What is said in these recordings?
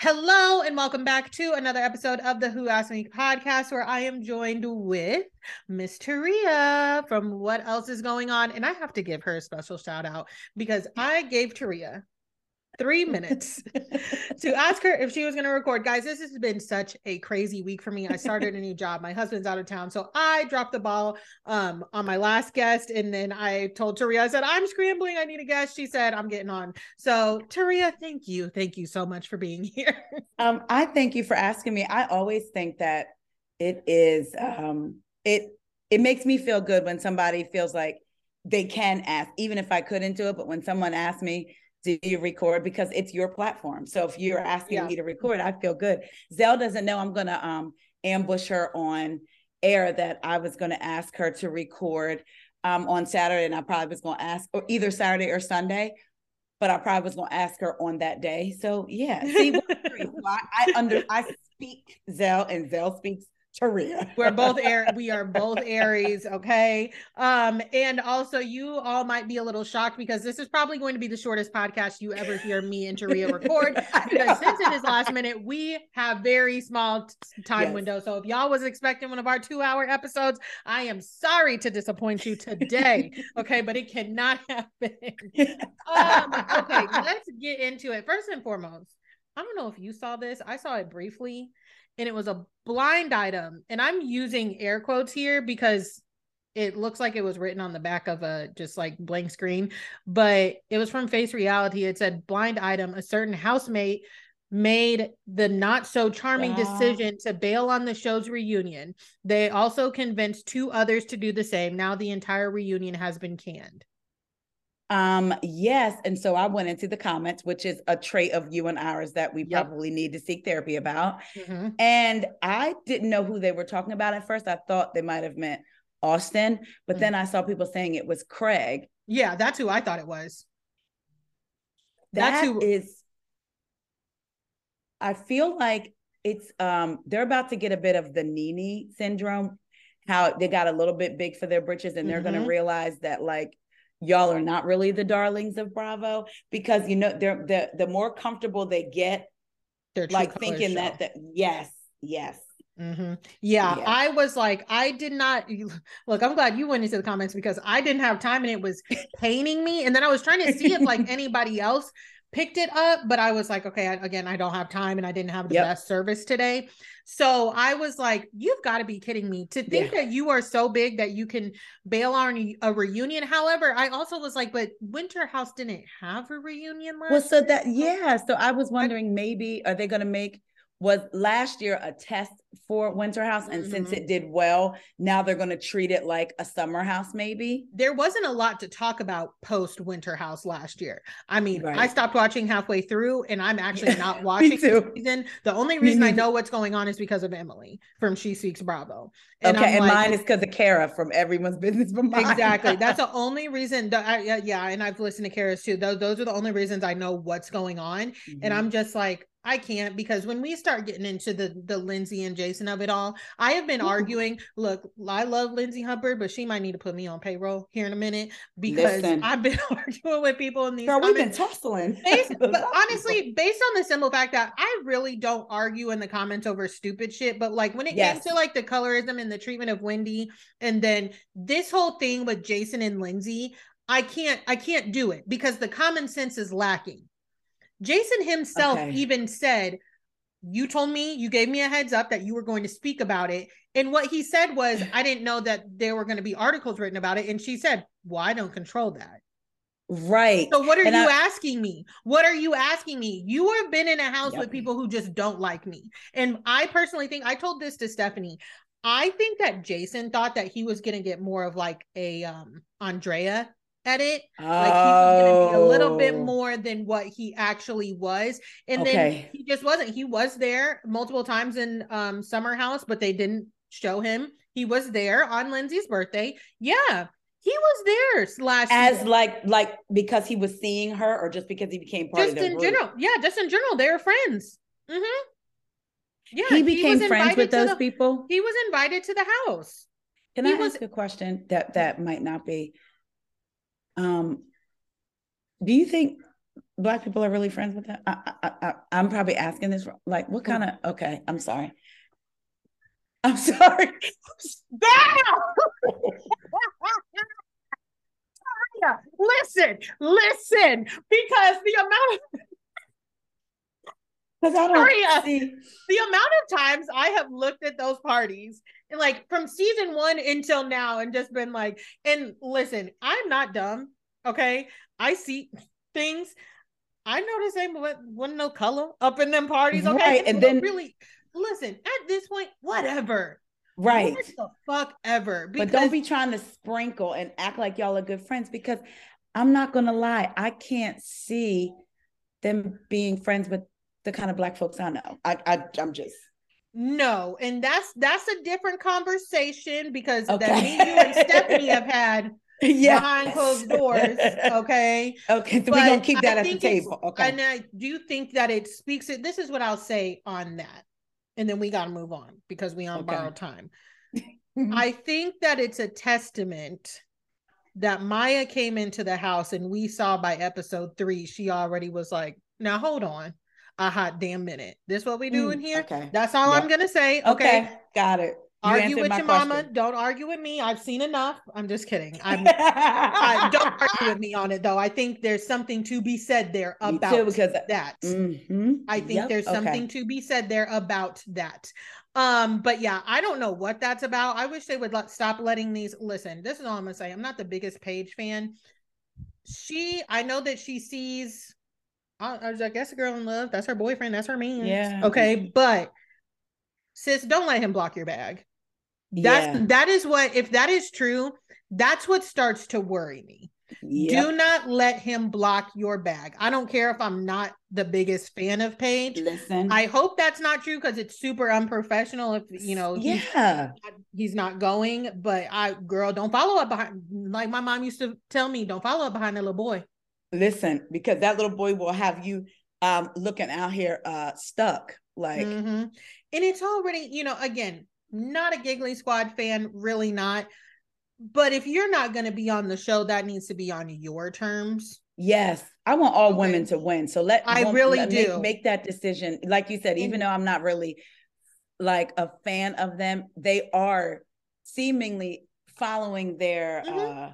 Hello, and welcome back to another episode of the Who Asked Me podcast, where I am joined with Miss Taria from What Else Is Going On. And I have to give her a special shout out because I gave Taria three minutes to ask her if she was going to record. Guys, this has been such a crazy week for me. I started a new job. My husband's out of town. So I dropped the ball um, on my last guest. And then I told Taria, I said, I'm scrambling. I need a guest. She said, I'm getting on. So, Taria, thank you. Thank you so much for being here. Um, I thank you for asking me. I always think that it is, um, it, it makes me feel good when somebody feels like they can ask, even if I couldn't do it. But when someone asks me, do you record because it's your platform. So if you're asking yeah. me to record, I feel good. Selle doesn't know I'm gonna um ambush her on air that I was gonna ask her to record um on Saturday, and I probably was gonna ask or either Saturday or Sunday, but I probably was gonna ask her on that day. So yeah, see, I, I under I speak Selle and Selle speaks Taria. We're both air. We are both Aries. Okay. Um, and also you all might be a little shocked because this is probably going to be the shortest podcast you ever hear me and Taria record. because since it is last minute, we have very small time yes. window. So if y'all was expecting one of our two hour episodes, I am sorry to disappoint you today. okay, but it cannot happen. um, okay, let's get into it. First and foremost, I don't know if you saw this. I saw it briefly and it was a blind item. And I'm using air quotes here because it looks like it was written on the back of a just like blank screen, but it was from Face Reality. It said blind item, a certain housemate made the not so charming wow. decision to bail on the show's reunion. They also convinced two others to do the same. Now the entire reunion has been canned. Um, yes. And so I went into the comments, which is a trait of you and ours that we yep. probably need to seek therapy about. Mm-hmm. And I didn't know who they were talking about at first. I thought they might have meant Austin, but mm-hmm. then I saw people saying it was Craig. Yeah, that's who I thought it was. That's who is I feel like it's um they're about to get a bit of the Nene syndrome, how they got a little bit big for their britches and they're mm-hmm. gonna realize that like y'all are not really the darlings of Bravo because you know they're the the more comfortable they get, they're like thinking show. that that yes, yes. Mm-hmm. Yeah, yeah, I was like, I did not look. I'm glad you went into the comments because I didn't have time and it was paining me. And then I was trying to see if like anybody else picked it up, but I was like, okay, I, again, I don't have time and I didn't have the yep. best service today. So I was like, you've got to be kidding me to think yeah. that you are so big that you can bail on a reunion. However, I also was like, but Winter House didn't have a reunion last Well, so that, yeah. So I was wondering maybe are they going to make was last year a test for Winter House, and mm-hmm. since it did well, now they're going to treat it like a summer house. Maybe there wasn't a lot to talk about post Winter House last year. I mean, right. I stopped watching halfway through, and I'm actually not watching the season. The only reason I know what's going on is because of Emily from She Speaks Bravo. And okay, I'm and like, mine is because of Kara from Everyone's Business. Mine. exactly, that's the only reason. That I, yeah, and I've listened to Kara's too. Those those are the only reasons I know what's going on, mm-hmm. and I'm just like I can't because when we start getting into the the Lindsay and Jason of it all, I have been Ooh. arguing. Look, I love Lindsay Hubbard, but she might need to put me on payroll here in a minute because Listen. I've been arguing with people in these. Girl, we've been tussling. Based, but honestly, based on the simple fact that I really don't argue in the comments over stupid shit, but like when it yes. came to like the colorism and the treatment of Wendy, and then this whole thing with Jason and Lindsay, I can't I can't do it because the common sense is lacking. Jason himself okay. even said, You told me, you gave me a heads up that you were going to speak about it. And what he said was, I didn't know that there were going to be articles written about it. And she said, Well, I don't control that. Right. So what are and you I, asking me? What are you asking me? You have been in a house yep. with people who just don't like me. And I personally think I told this to Stephanie. I think that Jason thought that he was going to get more of like a um Andrea edit. Oh. Like he was a little bit oh. more than what he actually was. And okay. then he just wasn't. He was there multiple times in um Summer House, but they didn't show him. He was there on Lindsay's birthday. Yeah, he was there last As year. like like because he was seeing her, or just because he became part just of the in group? general. Yeah, just in general, they're friends. Mm-hmm. Yeah, he became was friends with those the- people. He was invited to the house. Can he I was- ask a question that that might not be? Um, do you think black people are really friends with that? I, I, I, I'm probably asking this like, what kind of? Okay, I'm sorry. I'm sorry. Yeah, listen, listen, because the amount of Because I don't uh, see. the amount of times I have looked at those parties and like from season one until now and just been like, and listen, I'm not dumb. Okay. I see things. I noticed they wa- wasn't no color up in them parties. Okay. Right, and then- really listen, at this point, whatever. Right. What the fuck ever. But don't be trying to sprinkle and act like y'all are good friends because I'm not gonna lie, I can't see them being friends with the kind of black folks I know. I, I I'm just No, and that's that's a different conversation because that me, you, and Stephanie have had yeah behind closed doors. Okay. okay, so we're But gonna keep that I at the table. Okay. And I do think that it speaks it. This is what I'll say on that. And then we gotta move on because we on Okay. borrowed time. I think that it's a testament that Mya came into the house and we saw by episode three, she already was like, now hold on a hot damn minute. This what we doing Mm, here? Okay. That's all I'm gonna say. Okay. Okay. Got it. You Argue with your mama. Don't argue with me. I've seen enough. I'm just kidding. I'm I, don't argue with me on it though. I think there's something to be said there about too, because that. Mhm. I think Yep, there's okay. something to be said there about that. Um, but yeah, I don't know what that's about. I wish they would let, stop letting these listen. This is all I'm gonna say. I'm not the biggest Paige fan. She, I know that she sees, I, I guess, a girl in love. That's her boyfriend. That's her man. Yeah. Okay, but sis, don't let him block your bag. That's yeah. that is what if that is true, that's what starts to worry me. Yep. Do not let him block your bag. I don't care if I'm not the biggest fan of Paige. Listen. I hope that's not true because it's super unprofessional if you know yeah. he's not going. But I girl, don't follow up behind like my mom used to tell me, don't follow up behind that little boy. Listen, because that little boy will have you um looking out here uh stuck. Like Mhm. And it's already, you know, again, not a giggly squad fan, really not. But if you're not going to be on the show, that needs to be on your terms. Yes, I want all Okay. women to win. So let I really let- make- do. make, that decision. Like you said, even though I'm not really like a fan of them, they are seemingly following their Mhm. uh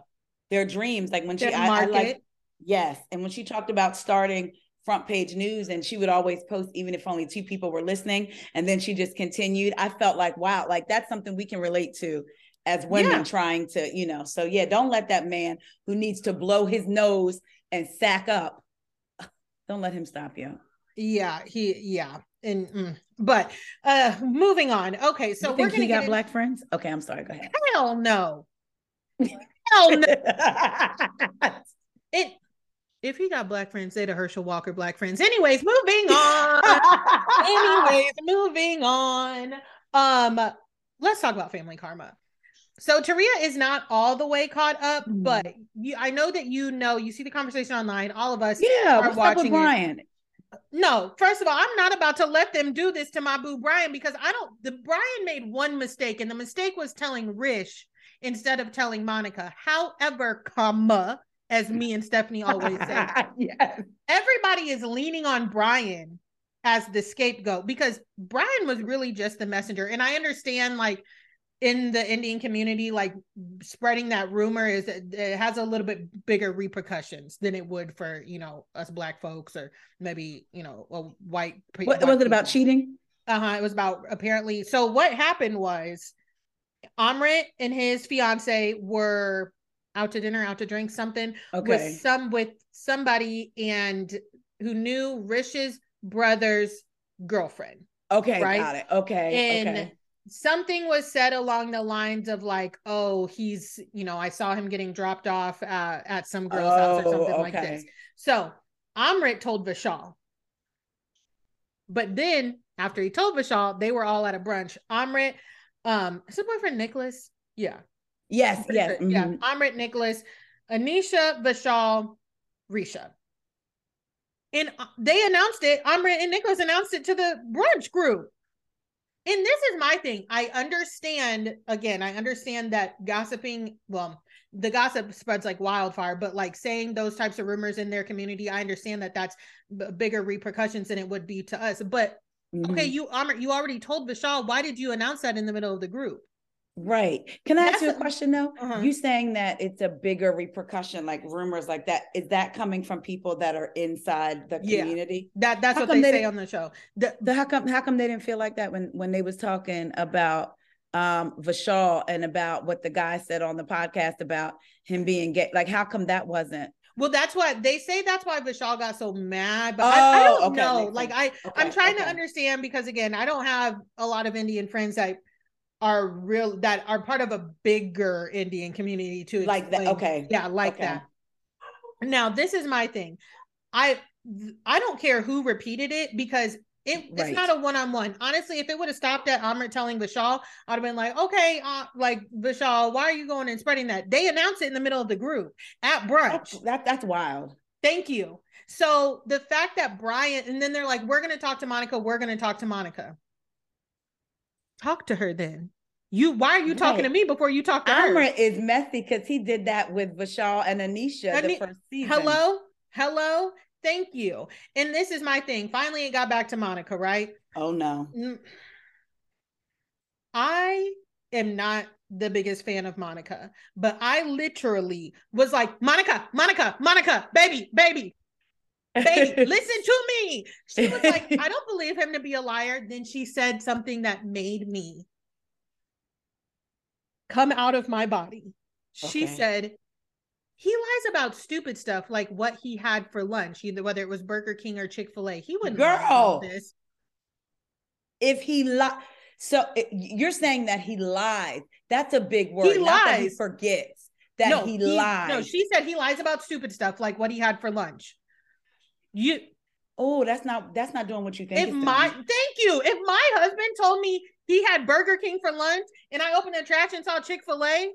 their dreams. Like when she, I, I like. Yes, and when she talked about starting front page news and she would always post even if only two people were listening and then she just continued i felt like wow like that's something we can relate to as women Yeah. trying to you know so yeah don't let that man who needs to blow his nose and sack up don't let him stop you Yeah, he yeah. And mm. but uh moving on. Okay, so you we're think gonna he got get black friends okay i'm sorry go ahead in- hell no. Hell no. It if he got black friends, they'd have Herschel Walker black friends. Anyways, moving on. Anyways, moving on. Um, let's talk about family karma. So Taria is not all the way caught up, Mhm. but you I know that you know, you see the conversation online, all of us. yeah are watching brian No, first of all, I'm not about to let them do this to my boo Brian because I don't the Brian made one mistake, and the mistake was telling Rish instead of telling Monica. However, comma, as me and Stephanie always say, yes everybody is leaning on Brian as the scapegoat because Brian was really just the messenger. And I understand, like, in the Indian community, like spreading that rumor is it has a little bit bigger repercussions than it would for you know us black folks or maybe you know a white. what white was it about cheating Uh-huh. It was about apparently. So what happened was Amrit and his fiance were out to dinner, out to drink something okay with some with somebody and who knew Rish's brother's girlfriend. okay right? got it okay And okay something was said along the lines of like, oh, he's, you know, I saw him getting dropped off uh, at some girl's house or Oh, something like this. So Amrit told Vishal. But then after he told Vishal, they were all at a brunch. Amrit Um, is her boyfriend Nicholas? Yeah. Yes, yes. Sure. Yeah. Amrit Nicholas, Anisha, Vishal, Risha. And uh, they announced it. Amrit and Nicholas announced it to the brunch group. And this is my thing. I understand, again, I understand that gossiping, well, the gossip spreads like wildfire, but like saying those types of rumors in their community, I understand that that's b- bigger repercussions than it would be to us. But okay, Mhm. you Amrit, you already told Vishal, why did you announce that in the middle of the group? Right. Can I ask you a question though? Uh-huh. You saying that it's a bigger repercussion, like rumors like that. Is that coming from people that are inside the Yeah. community? That that's How what they they say on the show. The, The how come how come they didn't feel like that when when they was talking about um Vishal and about what the guy said on the podcast about him being gay? Like how come that wasn't? Well, that's why they say that's why Vishal got so mad. But I, I Oh, don't okay, know. Like. I, I'm Okay, trying to understand because again, I don't have a lot of Indian friends that are real that are part of a bigger Indian community to Like that. Okay. Yeah, like Okay. that. Now, this is my thing. I I don't care who repeated it because it, it's Right. not a one-on-one. Honestly, if it would have stopped at Amrit telling Vishal, I'd have been like, okay, uh, like Vishal, why are you going and spreading that? They announced it in the middle of the group at brunch. That's, that, that's wild. Thank you. So the fact that Brian, and then they're like, we're going to talk to Monica. We're going to talk to Monica. Talk to her then. You, why are you talking to me before you talk to her? Is messy because he did that with Vishal and Anisha the first season. Hello, hello. Thank you. And this is my thing. Finally, it got back to Monica, right? Oh no. Mm. I am not the biggest fan of Monica, but I literally was like, Monica, Monica, Monica, baby, baby, baby, listen to me. She was like, I don't believe him to be a liar. Then she said something that made me come out of my body. She Okay. said, he lies about stupid stuff like what he had for lunch, either whether it was Burger King or Chick fil A. He wouldn't lie about Girl. this. if he lied, so it- you're saying that he lies. That's a big word. He lies. forgets that no, he, lies. No, she said he lies about stupid stuff like what he had for lunch. You oh, that's not that's not doing what you think. if my thank you. If my husband told me he had Burger King for lunch and I opened the trash and saw Chick-fil-A,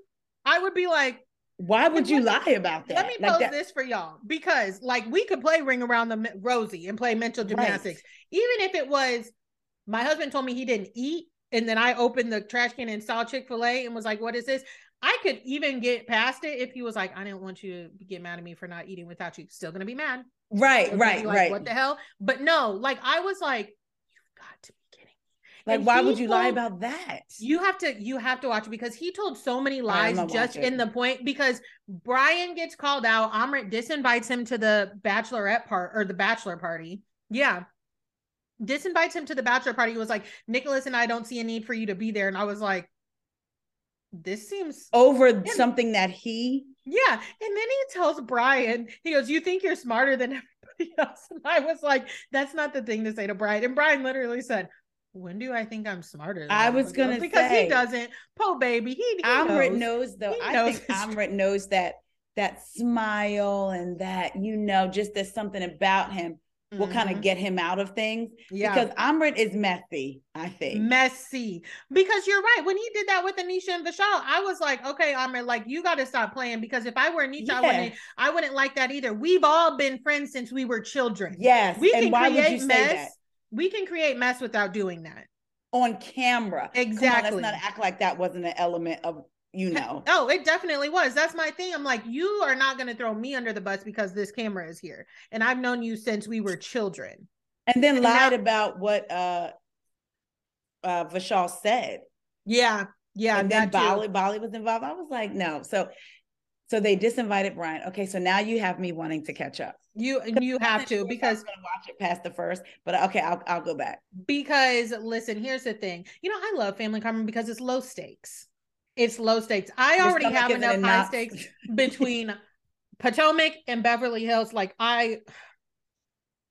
I would be like, why would you lie about that? let me Like pose that- this for y'all because like we could play ring around the Rosie and play mental Right. gymnastics. Even if it was my husband told me he didn't eat and then I opened the trash can and saw Chick-fil-A and was like, what is this? I could even get past it if he was like, I didn't want you to get mad at me for not eating without you. Still gonna be mad. Right, right, like, right. What the hell? But no, like I was like, you've got to be. Like, And why would you lie about that? You have to you have to watch it because he told so many lies just watch it. in the point because Brian gets called out. Amrit disinvites him to the bachelorette part or the bachelor party. Yeah. Disinvites him to the bachelor party. He was like, Nicholas and I don't see a need for you to be there. And I was like, this seems over something that he yeah. And then he tells Brian, he goes, You think you're smarter than everybody else? And I was like, That's not the thing to say to Brian. And Brian literally said, When do I think I'm smarter? than I was gonna because he doesn't. Po baby. He, he Amrit knows. knows though. He I knows think Amrit knows that that smile and that you know just there's something about him will kind Mhm. of get him out of things yeah. because Amrit is messy. I think. messy because you're right. When he did that with Anisha and Vishal, I was like, okay, Amrit, like you got to stop playing because if I were Anisha, I wouldn't, I wouldn't like that either. We've all been friends since we were children. Yes. we and can create say mess. We can create mess without doing that. on camera? Come on, Exactly. let's not act like that wasn't an element of you know. Oh, it definitely was. That's my thing. I'm like, you are not going to throw me under the bus because this camera is here, and I've known you since we were children. And then And lied now- about what uh uh Vishal said. Yeah, yeah. and then. Bali, Bali was involved. I was like, no. So so they disinvited Brian. Okay, so now you have me wanting to catch up. You and you have to I'm because gonna watch it past the first, but uh, okay, I'll I'll go back. because listen, here's the thing. You know, I love Family Karma because it's low stakes. It's low stakes. I already have enough high stakes between Potomac and Beverly Hills. Like I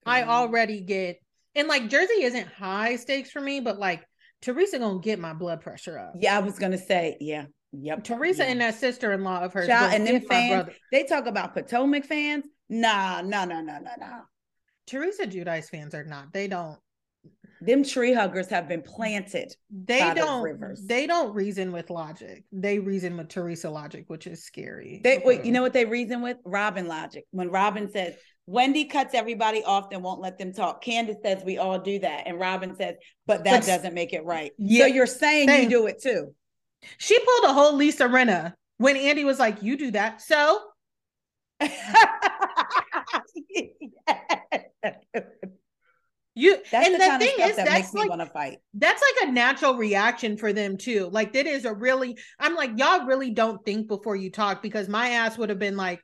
I already get and like Jersey isn't high stakes for me, but like Teresa gonna get my blood pressure up. Yeah, I was gonna say, yeah, yep. Teresa yeah. and that sister-in-law of hers. Child, and them fans, they talk about Potomac fans. Nah, no, no, no, no, no. Teresa Giudice fans are not. They don't. them tree huggers have been planted. They don't. rivers. They don't reason with logic. They reason with Teresa logic, which is scary. They wait, you know what they reason with? Robyn logic. When Robyn says, Wendy cuts everybody off and won't let them talk. Candace says we all do that. And Robyn says, but that doesn't make it right. Yeah, so you're saying same. you do it too. She pulled a whole Lisa Rinna when Andy was like, "You do that." So you That's and the, the, kind of thing stuff is, that that's makes me like want to fight. that's like a natural reaction for them too. Like that is a really. I'm like, y'all really don't think before you talk because my ass would have been like,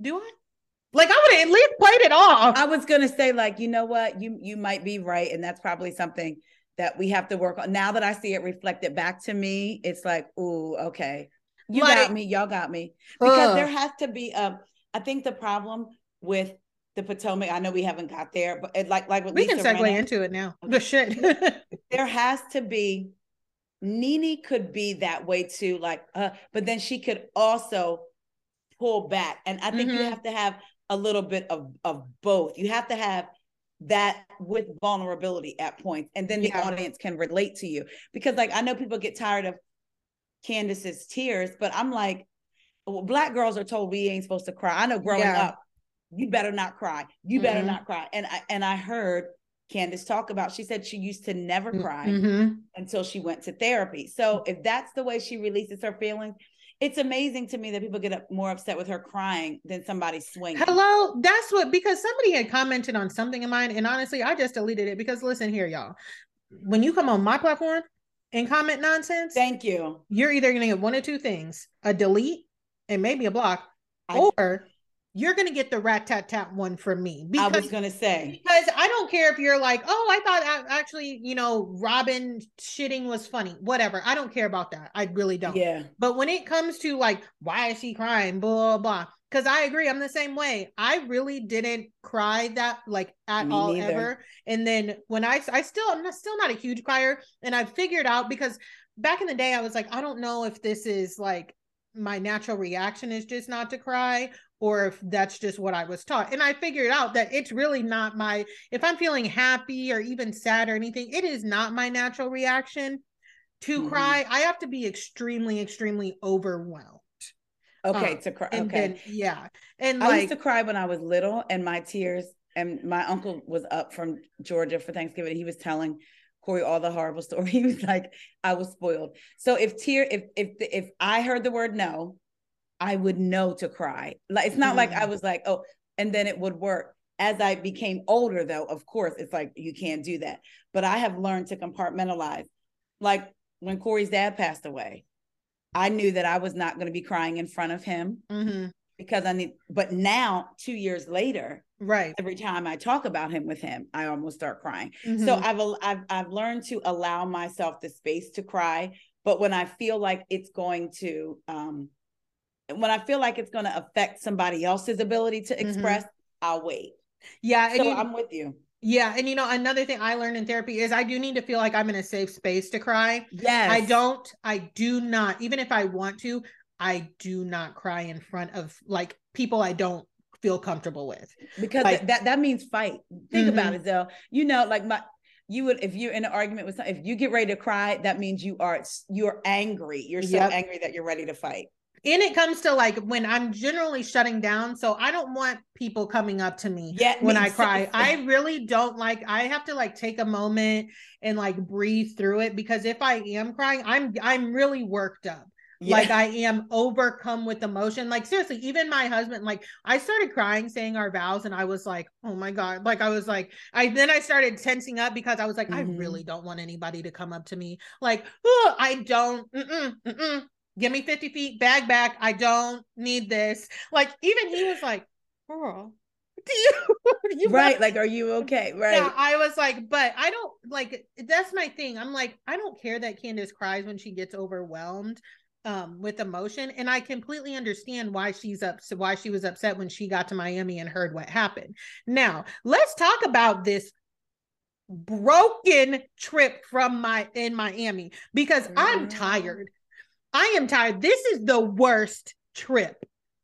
"Do I?" Like I would have at least played it off. I was gonna say, like, you know what, you you might be right, and that's probably something that we have to work on. Now that I see it reflected back to me, it's like, ooh, okay, you Like- got me, y'all got me, because Ugh. there has to be. a. I think the problem with the Potomac, I know we haven't got there, but it, like like we Lisa can segue Rinna, into it now. The shit. there has to be. Nene could be that way too, like, uh, but then she could also pull back, and I think you Mhm. have to have a little bit of of both. You have to have that with vulnerability at points, and then the Yeah. audience can relate to you. Because, like, I know people get tired of Candace's tears, but I'm like, well, black girls are told we ain't supposed to cry. I know growing Yeah. up, you better not cry. You better Mhm. not cry. And I and I heard Candace talk about. She said she used to never cry Mhm. until she went to therapy. So if that's the way she releases her feelings, it's amazing to me that people get up more upset with her crying than somebody swinging. Hello, that's what because somebody had commented on something of mine, and honestly, I just deleted it because listen here, y'all. When you come on my platform and comment nonsense, Thank you. you're either gonna get one of two things: a delete and maybe a block, I, or you're gonna get the rat tat tat one from me I because was gonna say. because I don't care if you're like, oh, I thought actually, you know, Robyn shitting was funny, whatever. I don't care about that. I really don't. Yeah. But when it comes to like, why is she crying? Blah, blah, blah. Because I agree, I'm the same way. I really didn't cry that like at Me all neither. ever. And then when I, I still, I'm not, still not a huge crier. And I figured out because back in the day, I was like, I don't know if this is like my natural reaction is just not to cry or if that's just what I was taught. And I figured out that it's really not my, if I'm feeling happy or even sad or anything, it is not my natural reaction to Mhm. cry. I have to be extremely, extremely overwhelmed. Okay, Uh, to cry. And Okay. then, yeah. And I like, used to cry when I was little, and my tears. And my uncle was up from Georgia for Thanksgiving. He was telling Corey all the horrible story. He was like, "I was spoiled." So if tear, if if if I heard the word no, I would know to cry. Like it's not like I Mm. was like, "Oh," and then it would work. As I became older, though, of course, it's like you can't do that. But I have learned to compartmentalize. Like when Corey's dad passed away, I knew that I was not going to be crying in front of him mhm, because I need, but now, two years later, right. every time I talk about him with him, I almost start crying. So Mhm. I've, I've, I've learned to allow myself the space to cry. But when I feel like it's going to, um, when I feel like it's going to affect somebody else's ability to Mhm. express, I'll wait. yeah. So you, I'm with you. yeah. And you know, another thing I learned in therapy is I do need to feel like I'm in a safe space to cry. Yes. I don't, I do not, even if I want to, I do not cry in front of like people I don't feel comfortable with. because Like- that that means fight. Think about Mhm. it, though. You know, like my you would if you're in an argument with some, if you get ready to cry, that means you are you're angry. You're so Yep. angry that you're ready to fight. And it comes to like when I'm generally shutting down. So I don't want people coming up to me Yeah, when I cry. I really don't like I have to like take a moment and like breathe through it because if I am crying, I'm I'm really worked up. Yeah. Like I am overcome with emotion. Like seriously, even my husband, like I started crying saying our vows, and I was like, oh my God. Like I was like, I then I started tensing up because I was like, I Mhm. really don't want anybody to come up to me. Like, oh, I don't, mm-mm, mm-mm. Give me 50 feet, bag back. I don't need this. Like, even he was like, girl, do you, you right. Like, are you okay? Right. yeah, I was like, but I don't like that's my thing. I'm like, I don't care that Candace cries when she gets overwhelmed um with emotion and I completely understand why she's up why she was upset when she got to Miami and heard what happened. Now, let's talk about this broken trip from my in Miami because I'm tired. I am tired. This is the worst trip.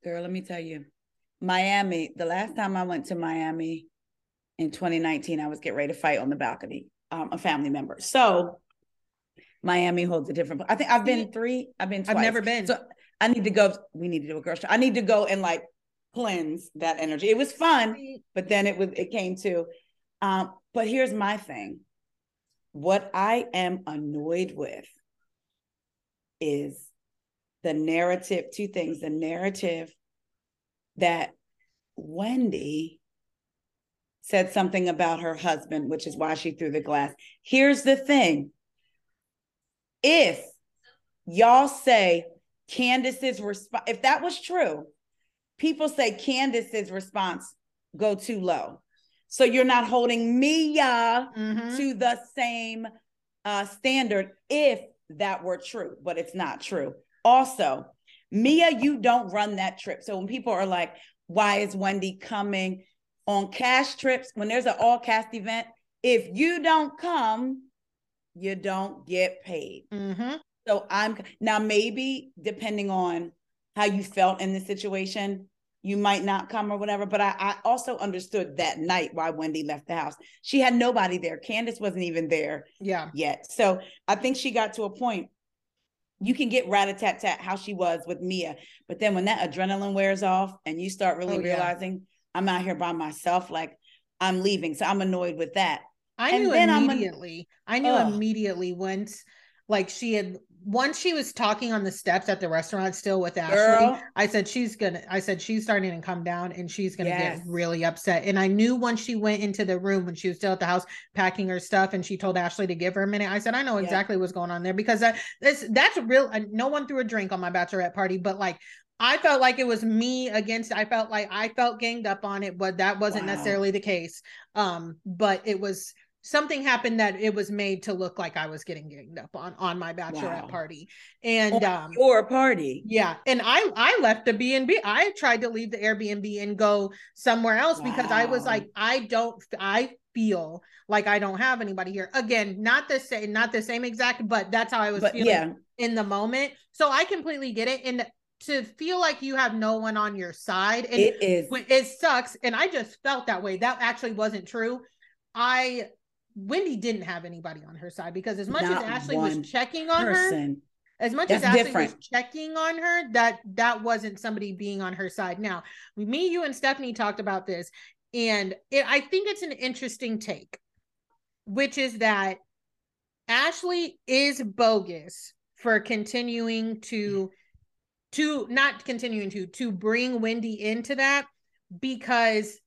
Girl, let me tell you. Miami, the last time I went to Miami in 2019, I was getting ready to fight on the balcony. um, a family member. So Miami holds a different. I think I've been three. I've been. Twice. I've never been. So I need to go. We need to do a girl show. I need to go and like cleanse that energy. It was fun, but then it was it came to. Um, but here's my thing. What I am annoyed with is the narrative. Two things: the narrative that Wendy said something about her husband, which is why she threw the glass. Here's the thing if y'all say Candace's response, if that was true, people say Candace's response go too low. So you're not holding Mia mm-hmm. to the same uh, standard if that were true, but it's not true. Also, Mia, you don't run that trip. So when people are like, why is Wendy coming on cash trips? When there's an all cast event, if you don't come, you don't get paid. Mm-hmm. So I'm now maybe depending on how you felt in the situation, you might not come or whatever. But I, I also understood that night why Wendy left the house. She had nobody there. Candace wasn't even there yeah. yet. So I think she got to a point. You can get rat a tat tat how she was with Mia, but then when that adrenaline wears off and you start really oh, realizing yeah. I'm out here by myself, like I'm leaving. So I'm annoyed with that. I knew immediately. I knew ugh. immediately once like she had once she was talking on the steps at the restaurant still with Ashley, Girl. I said she's gonna I said she's starting to come down and she's gonna yes. get really upset. And I knew once she went into the room when she was still at the house packing her stuff and she told Ashley to give her a minute. I said, I know exactly yeah. what's going on there because that this that's real no one threw a drink on my bachelorette party, but like I felt like it was me against I felt like I felt ganged up on it, but that wasn't wow. necessarily the case. Um, but it was something happened that it was made to look like I was getting ganged up on on my bachelorette wow. party. And um your party. Yeah. And I I left the B&B. I tried to leave the Airbnb and go somewhere else wow. because I was like I don't I feel like I don't have anybody here. Again, not the same not the same exact but that's how I was but, feeling yeah. in the moment. So I completely get it and to feel like you have no one on your side and it is it sucks and i just felt that way that actually wasn't true i Wendy didn't have anybody on her side because as much Not as Ashley was checking on person. her, as much That's as Ashley different. was checking on her, that that wasn't somebody being on her side. Now, me, you, and Stephanie talked about this, and it, I think it's an interesting take, which is that Ashley is bogus for continuing to to not continuing to to bring Wendy into that because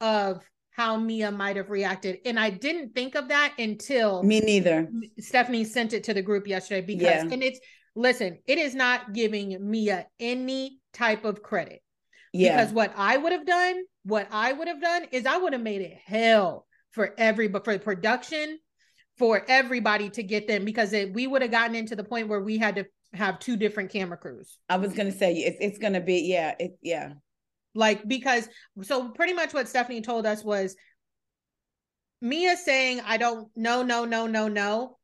of how Mia might have reacted. And I didn't think of that until me neither. Stephanie sent it to the group yesterday because, yeah. and it's listen, it is not giving Mia any type of credit. Yeah. Because what I would have done, what I would have done is I would have made it hell for every, but for the production, for everybody to get them because it, we would have gotten into the point where we had to have two different camera crews. I was gonna say it's it's gonna be yeah it yeah like, because so pretty much what Stephanie told us was Mia saying, I don't, no, no, no, no, no,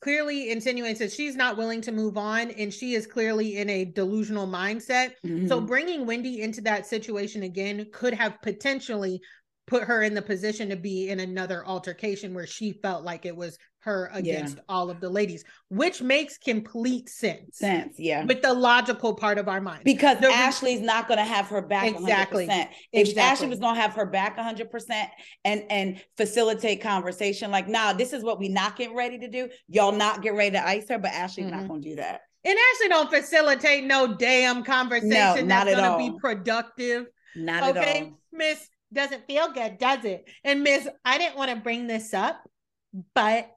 clearly insinuates that she's not willing to move on and she is clearly in a delusional mindset. Mm-hmm. So bringing Wendy into that situation again could have potentially put her in the position to be in another altercation where she felt like it was her against yeah. all of the ladies, which makes complete sense. Sense, yeah. With the logical part of our mind. Because the, Ashley's not going to have her back exactly. 100%. If exactly. Ashley was going to have her back 100% and and facilitate conversation like, "Nah, this is what we not getting ready to do. Y'all not get ready to ice her, but Ashley's mm-hmm. not going to do that." And Ashley don't facilitate no damn conversation no, that's going to be productive. Not okay? at all. Miss doesn't feel good, does it? And Miss, I didn't want to bring this up, but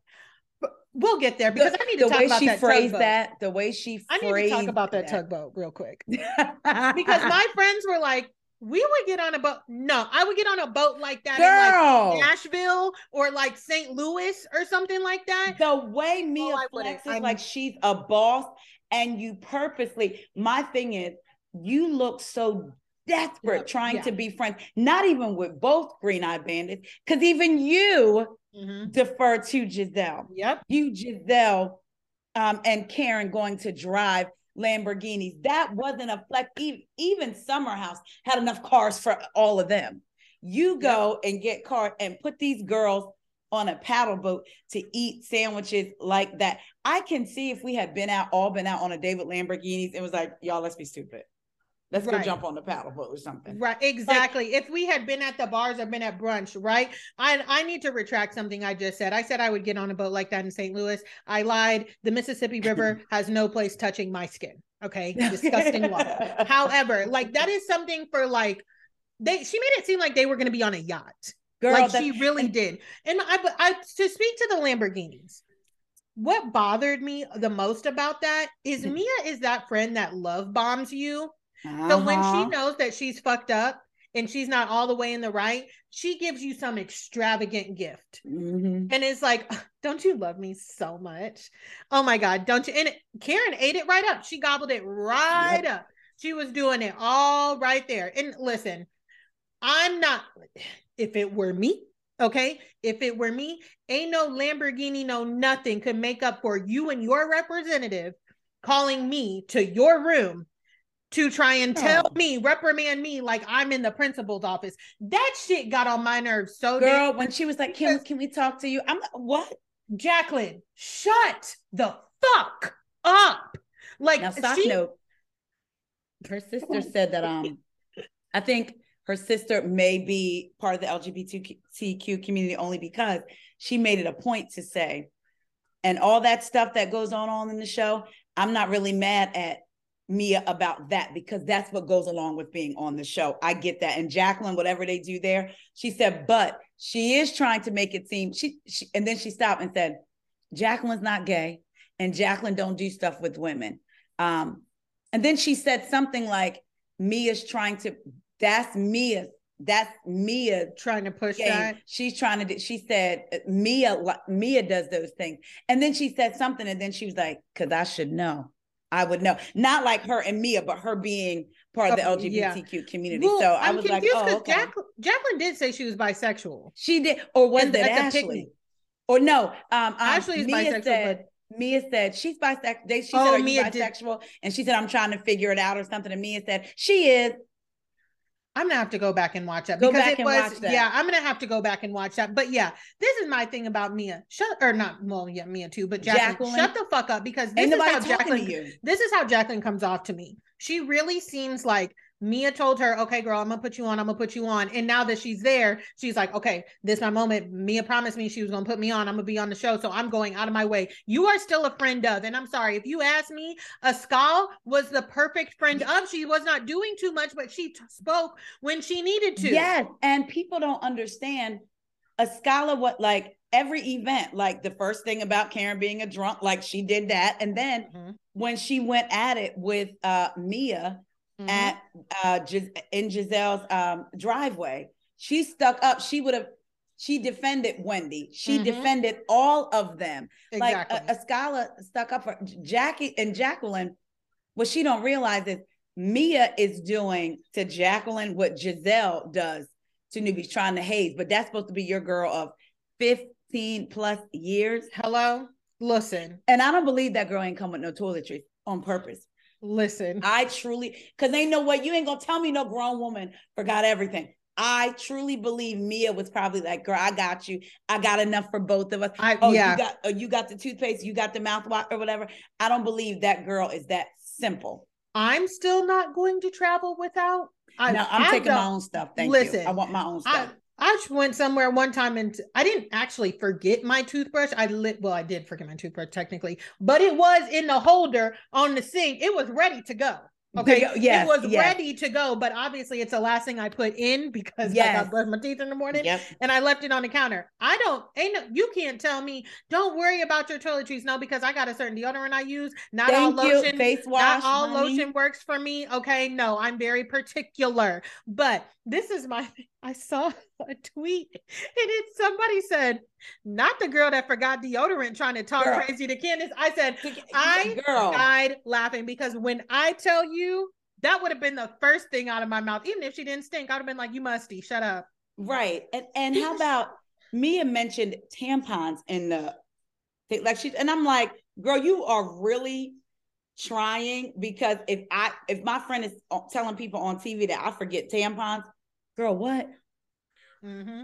we'll get there because the, I need to the talk way about she that phrased tugboat. that. The way she phrased I need to talk about that, that. tugboat real quick because my friends were like, we would get on a boat. No, I would get on a boat like that Girl. in like Nashville or like St. Louis or something like that. The way Mia oh, flexes like she's a boss, and you purposely. My thing is, you look so desperate yep. trying yeah. to be friends, not even with both green eyed bandits, because even you mm-hmm. defer to Gizelle. Yep. You, Gizelle, um, and Karen going to drive Lamborghinis. That wasn't a flex. Even, even Summer House had enough cars for all of them. You go yep. and get car and put these girls on a paddle boat to eat sandwiches like that. I can see if we had been out, all been out on a day with Lamborghinis, it was like, y'all, let's be stupid. Let's right. go jump on the paddle boat or something. Right, exactly. Like, if we had been at the bars or been at brunch, right? I I need to retract something I just said. I said I would get on a boat like that in St. Louis. I lied. The Mississippi River has no place touching my skin. Okay, disgusting water. However, like that is something for like they. She made it seem like they were going to be on a yacht. Girl, like she really and, did. And I, I to speak to the Lamborghinis. What bothered me the most about that is mm-hmm. Mia is that friend that love bombs you uh-huh. So when she uh-huh. knows that she's fucked up and she's not all the way in the right, she gives you some extravagant gift. Mm-hmm. And it's like, don't you love me so much? Oh my God, don't you? And Karen ate it right up. She gobbled it right yep. up. She was doing it all right there. And listen, I'm not, if it were me, okay, if it were me, ain't no Lamborghini, no nothing could make up for you and your representative calling me to your room to try and tell oh. me, reprimand me like I'm in the principal's office. That shit got on my nerves so girl damn. when she was like, Can can we talk to you? I'm like, what? Jacqueline, shut the fuck up. Like now, soft she- note. Her sister said that um I think her sister may be part of the LGBTQ community only because she made it a point to say, and all that stuff that goes on on in the show, I'm not really mad at Mia about that because that's what goes along with being on the show. I get that. And Jacqueline, whatever they do there, she said, but she is trying to make it seem she, she and then she stopped and said, Jacqueline's not gay and Jacqueline don't do stuff with women. Um, and then she said something like, Mia's trying to, that's Mia, that's Mia trying to push game. that. She's trying to, she said, Mia, Mia does those things. And then she said something and then she was like, cause I should know. I would know. Not like her and Mia, but her being part of the LGBTQ yeah. community. Well, so I I'm was like, oh, okay. Jacqueline, Jacqueline did say she was bisexual. She did, or was it Ashley? Or no, um, um Ashley is Mia bisexual. Said, Mia said she's bisexual. She oh, said, "Are Mia you bisexual?" Did. And she said, "I'm trying to figure it out or something." And Mia said, "She is." I'm gonna have to go back and watch that go because it was yeah. I'm gonna have to go back and watch that. But yeah, this is my thing about Mia. Shut or not well yeah Mia too, but Jacqueline, Jacqueline. shut the fuck up because this Ain't is how Jacqueline. This is how Jacqueline comes off to me. She really seems like Mia told her, okay, girl, I'm gonna put you on, I'm gonna put you on. And now that she's there, she's like, okay, this my moment. Mia promised me she was gonna put me on, I'm gonna be on the show. So I'm going out of my way. You are still a friend of, and I'm sorry, if you ask me, Askale was the perfect friend of. She was not doing too much, but she t- spoke when she needed to. Yes, and people don't understand Askale what like every event, like the first thing about Karen being a drunk, like she did that. And then mm-hmm. when she went at it with uh Mia, mm-hmm. at uh Gis- in Gizelle's um driveway. She stuck up. She would have she defended Wendy. She mm-hmm. defended all of them. Exactly. Like a, Askale stuck up for Jackie and Jacqueline. What she don't realize is Mia is doing to Jacqueline what Gizelle does to newbies trying to haze, but that's supposed to be your girl of 15 plus years. Hello. Listen. And I don't believe that girl ain't come with no toiletries on purpose. Listen, I truly, because they know what you ain't gonna tell me no grown woman forgot everything. I truly believe Mia was probably like, "Girl, I got you. I got enough for both of us." I, oh, yeah. you got, oh, you got the toothpaste, you got the mouthwash or whatever. I don't believe that girl is that simple. I'm still not going to travel without. I, no, I'm taking my own stuff. Thank listen, you. I want my own stuff. I went somewhere one time and I didn't actually forget my toothbrush. I lit well, I did forget my toothbrush technically, but it was in the holder on the sink. It was ready to go. Okay. Yeah. It was yes. ready to go, but obviously it's the last thing I put in because yes. I got brush my teeth in the morning yep. and I left it on the counter. I don't ain't no, you can't tell me don't worry about your toiletries. No, because I got a certain deodorant I use. Not Thank all lotion, face wash. Not all honey. lotion works for me. Okay. No, I'm very particular. But this is my I saw a tweet and it somebody said, not the girl that forgot deodorant trying to talk girl. crazy to Candace. I said, I girl. died laughing because when I tell you that would have been the first thing out of my mouth, even if she didn't stink, I'd have been like, You musty, shut up. Right. And and how about Mia mentioned tampons in the like she's and I'm like, girl, you are really trying because if I if my friend is uh, telling people on TV that I forget tampons, girl, what? Mm-hmm.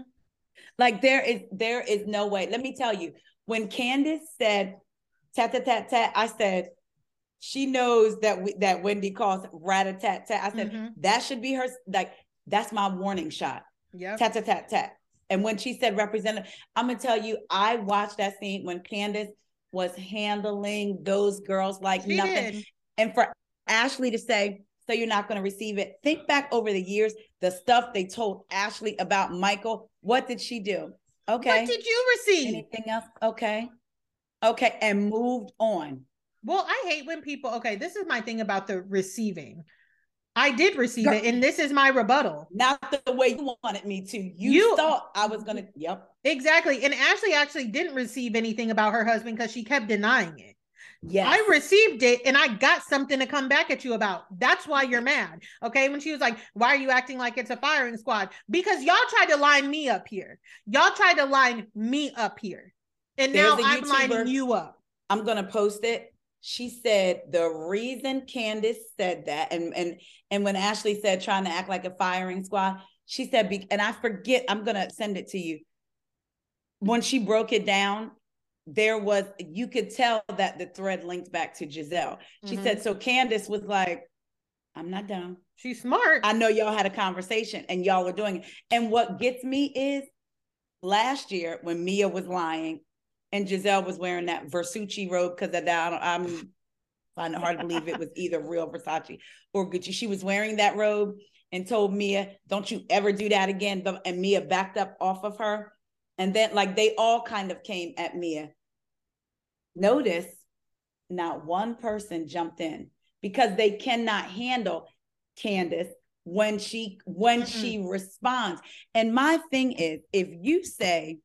Like there is there is no way. Let me tell you, when Candace said tat tat tat tat, I said she knows that we, that Wendy calls rat a tat tat. I said Mhm. that should be her like that's my warning shot. Yeah, Tat tat tat tat. And when she said representative, I'm gonna tell you, I watched that scene when Candace was handling those girls like She nothing. did. And for Ashley to say, so you're not going to receive it. Think back over the years, the stuff they told Ashley about Michael. What did she do? Okay. What did you receive? Anything else? Okay. Okay. And moved on. Well, I hate when people, okay, this is my thing about the receiving. I did receive Girl- it, and this is my rebuttal. Not the way you wanted me to. You, You- thought I was going to, yep. Exactly. And Ashley actually didn't receive anything about her husband because she kept denying it. Yes. I received it and I got something to come back at you about. That's why you're mad. Okay. When she was like, Why are you acting like it's a firing squad? Because y'all tried to line me up here. Y'all tried to line me up here. And now There's a I'm lining you up. I'm gonna post it. She said the reason Candace said that, and and and when Ashley said trying to act like a firing squad, she said, be, and I forget, I'm gonna send it to you. When she broke it down, there was you could tell that the thread linked back to Gizelle. She Mhm. said, so Candace was like, I'm not done. She's smart. I know y'all had a conversation and y'all were doing it. And what gets me is last year when Mia was lying and Gizelle was wearing that Versace robe because I don't, I'm finding it hard to believe it was either real Versace or Gucci. She was wearing that robe and told Mia, "Don't you ever do that again." And Mia backed up off of her, and then like they all kind of came at Mia. Notice, not one person jumped in because they cannot handle Candace when she when Mm-mm. she responds. And my thing is, if you say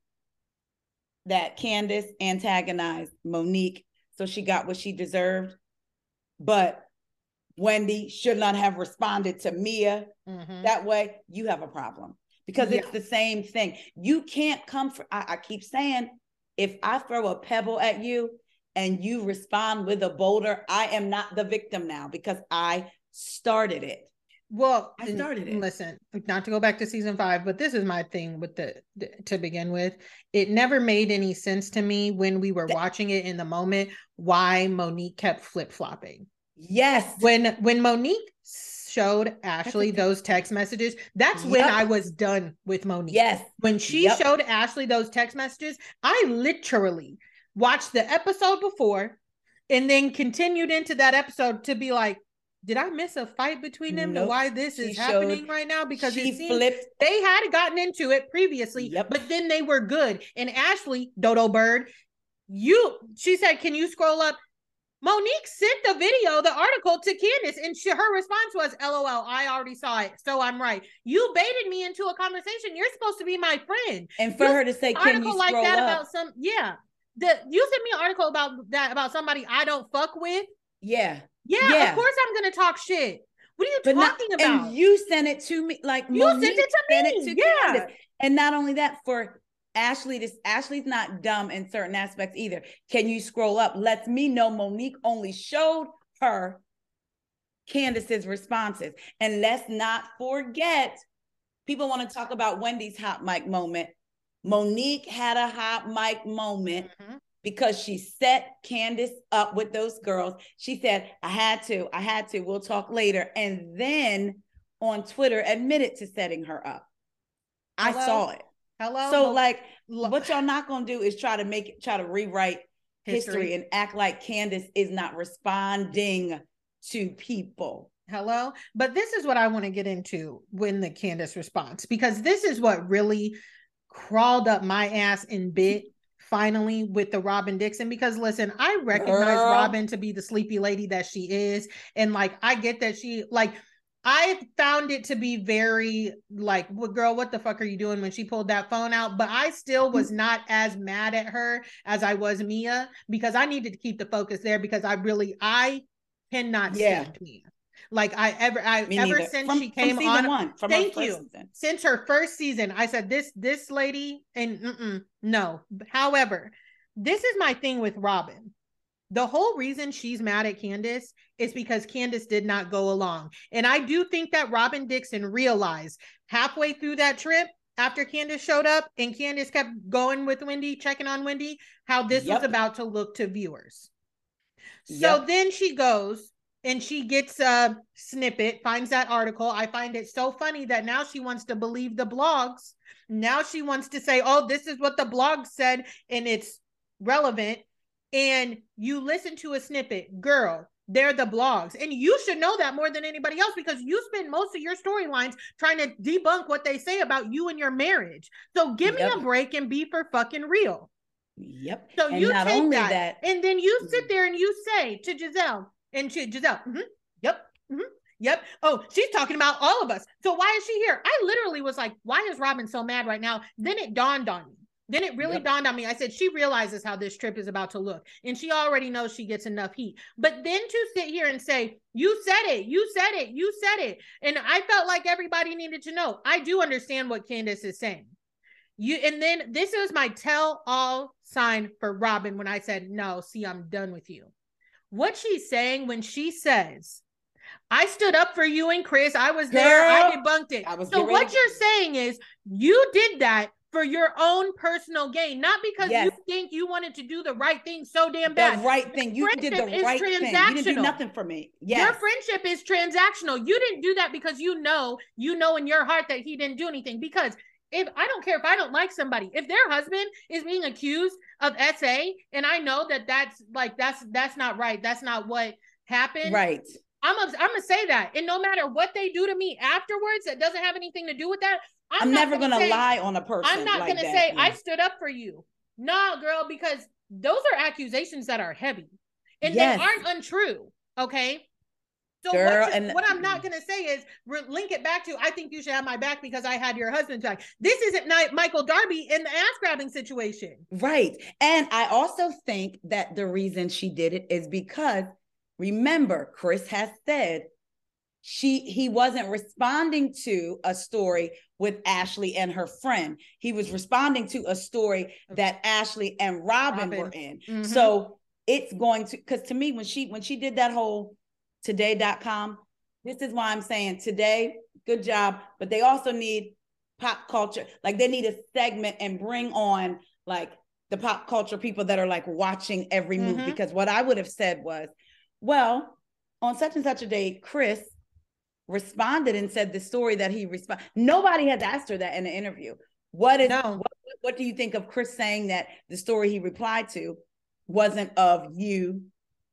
that Candace antagonized Monique, so she got what she deserved, but Wendy should not have responded to Mia Mhm. that way, you have a problem because it's the same thing. You can't come for, I, I keep saying, if I throw a pebble at you and you respond with a boulder, I am not the victim now because I started it. Well, I started it. Listen, not to go back to season five, but this is my thing with the, the- to begin with. It never made any sense to me when we were watching it in the moment why Monique kept flip flopping. Yes. When when Monique showed Ashley those text messages, that's when I was done with Monique. yes. When she Yep. showed Ashley those text messages, I literally watched the episode before and then continued into that episode to be like, did I miss a fight between them to Nope. why this She is showed- happening right now? Because she seems flipped. they had gotten into it previously, Yep. but then they were good. And Ashley, Dodo Bird, you she said, Can you scroll up? Monique sent the video, the article to Candace, and she, her response was, LOL, I already saw it. So I'm right. You baited me into a conversation. You're supposed to be my friend. And for You- her to say, can article you like that up? about some yeah. The you sent me an article about that about somebody I don't fuck with. yeah. Yeah, Yeah. of course I'm gonna talk shit. What are you But not, talking about? and you sent it to me like You sent it to me. it to yeah. Candace. And not only that, for Ashley, this Ashley's not dumb in certain aspects either. Can you scroll up? Lets me know Monique only showed her Candace's responses. And let's not forget, people want to talk about Wendy's hot mic moment. Monique had a hot mic moment Mhm. because she set Candace up with those girls. She said, I had to, I had to, we'll talk later. And then on Twitter admitted to setting her up. I Hello? saw it. Hello. So like what y'all not gonna do is try to make it try to rewrite history, History. and act like Candace is not responding to people. Hello. But this is what I want to get into when the Candace response, because this is what really crawled up my ass and bit finally with the Robyn Dixon. Because listen, I recognize Girl. Robyn to be the sleepy lady that she is. And like, I get that she, like, I found it to be very like, well, girl, what the fuck are you doing when she pulled that phone out? But I still was mm-hmm. not as mad at her as I was Mia because I needed to keep the focus there because I really, I cannot Yeah. stand Mia. Like I ever, I Me ever neither. since From- she came on, one, thank you. season. since her first season, I said this, this lady, and no. However, this is my thing with Robyn. The whole reason she's mad at Candace is because Candace did not go along. And I do think that Robyn Dixon realized halfway through that trip after Candace showed up and Candace kept going with Wendy, checking on Wendy, how this yep. was about to look to viewers. So yep. then she goes and she gets a snippet, finds that article. I find it so funny that now she wants to believe the blogs. Now she wants to say, oh, this is what the blog said and it's relevant. And you listen to a snippet, girl, they're the blogs. And you should know that more than anybody else because you spend most of your storylines trying to debunk what they say about you and your marriage. So give yep. me a break and be for fucking real. Yep. So and you take that, that, and then you sit mm. there and you say to Gizelle and to Gizelle, mm-hmm, yep, mm-hmm, yep. Oh, she's talking about all of us. So why is she here? I literally was like, why is Robyn so mad right now? Then it dawned on me. Then it really yep. dawned on me. I said, she realizes how this trip is about to look, and she already knows she gets enough heat. But then to sit here and say, you said it, you said it, you said it. And I felt like everybody needed to know. I do understand what Candace is saying. You and then this is my tell all sign for Robyn when I said, no, see, I'm done with you. What she's saying when she says, I stood up for you and Chris. I was Girl, there. I debunked it. I so what you're saying is you did that for your own personal gain, not because yes. you think you wanted to do the right thing so damn bad. The right thing. You did the right thing. You didn't do nothing for me. Yes. Your friendship is transactional. You didn't do that because you know, you know in your heart that he didn't do anything. Because if I don't care if I don't like somebody, if their husband is being accused of SA, and I know that that's like that's that's not right. That's not what happened. Right. I'm I'm gonna say that, and no matter what they do to me afterwards, that doesn't have anything to do with that. I'm, I'm never gonna, gonna say, lie on a person. I'm not like gonna that, say yeah. I stood up for you. No, girl, because those are accusations that are heavy and yes. they aren't untrue. Okay. So Girl, what, and what I'm not gonna say is re- link it back to I think you should have my back because I had your husband's back. This isn't Michael Darby in the ass grabbing situation. Right. And I also think that the reason she did it is because remember, Chris has said she he wasn't responding to a story with Ashley and her friend. He was responding to a story that Ashley and Robyn, Robyn. were in. Mm-hmm. So it's going to because to me when she when she did that whole today.com, this is why I'm saying today, good job, but they also need pop culture. Like they need a segment and bring on like the pop culture people that are like watching every move mm-hmm. because what I would have said was, well, on such and such a day, Chris responded and said the story that he responded. Nobody has asked her that in the interview. What is no. what, what do you think of Chris saying that the story he replied to wasn't of you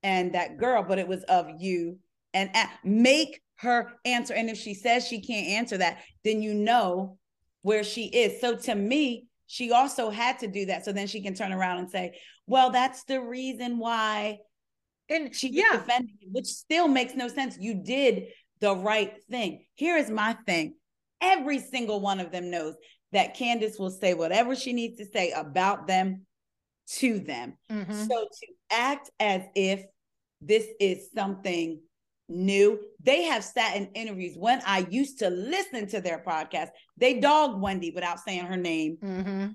and that girl, but it was of you and make her answer. And if she says she can't answer that, then you know where she is. So to me, she also had to do that. So then she can turn around and say, well, that's the reason why. And she yeah. defending which still makes no sense. You did the right thing. Here is my thing. Every single one of them knows that Candace will say whatever she needs to say about them to them. Mm-hmm. So to act as if this is something new, they have sat in interviews when I used to listen to their podcast. They dogged Wendy without saying her name. Mm-hmm.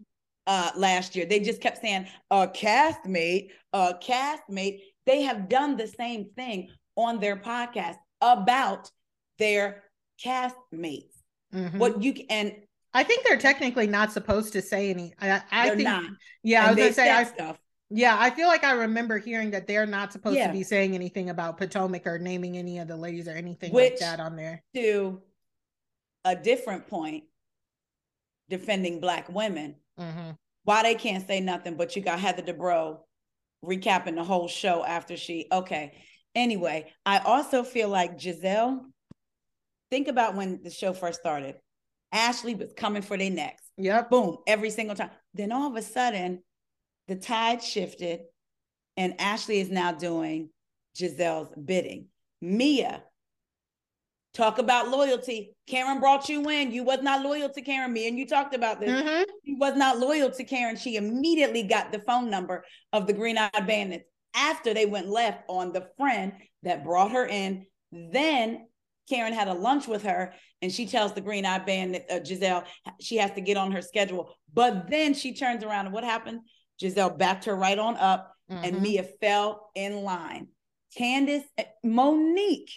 Uh, last year, they just kept saying a castmate, a castmate. They have done the same thing on their podcast about their castmates. Mm-hmm. What you and I think they're technically not supposed to say any. I, I think, not. yeah, and I was gonna say I, stuff. Yeah, I feel like I remember hearing that they're not supposed yeah. to be saying anything about Potomac or naming any of the ladies or anything Which, like that on there. To a different point, defending black women. Mm-hmm. Why they can't say nothing, but you got Heather Dubrow recapping the whole show after she okay. Anyway, I also feel like Gizelle, think about when the show first started. Ashley was coming for their necks. Yeah. Boom, every single time. Then all of a sudden, the tide shifted, and Ashley is now doing Gizelle's bidding. Mia, talk about loyalty. Karen brought you in. You was not loyal to Karen. Me and you talked about this. Mm-hmm. She was not loyal to Karen. She immediately got the phone number of the Green Eyed Bandits after they went left on the friend that brought her in. Then Karen had a lunch with her and she tells the green eye Bandit uh, Gizelle she has to get on her schedule. But then she turns around and what happened? Gizelle backed her right on up mm-hmm. and Mia fell in line. Candace, eh, Monique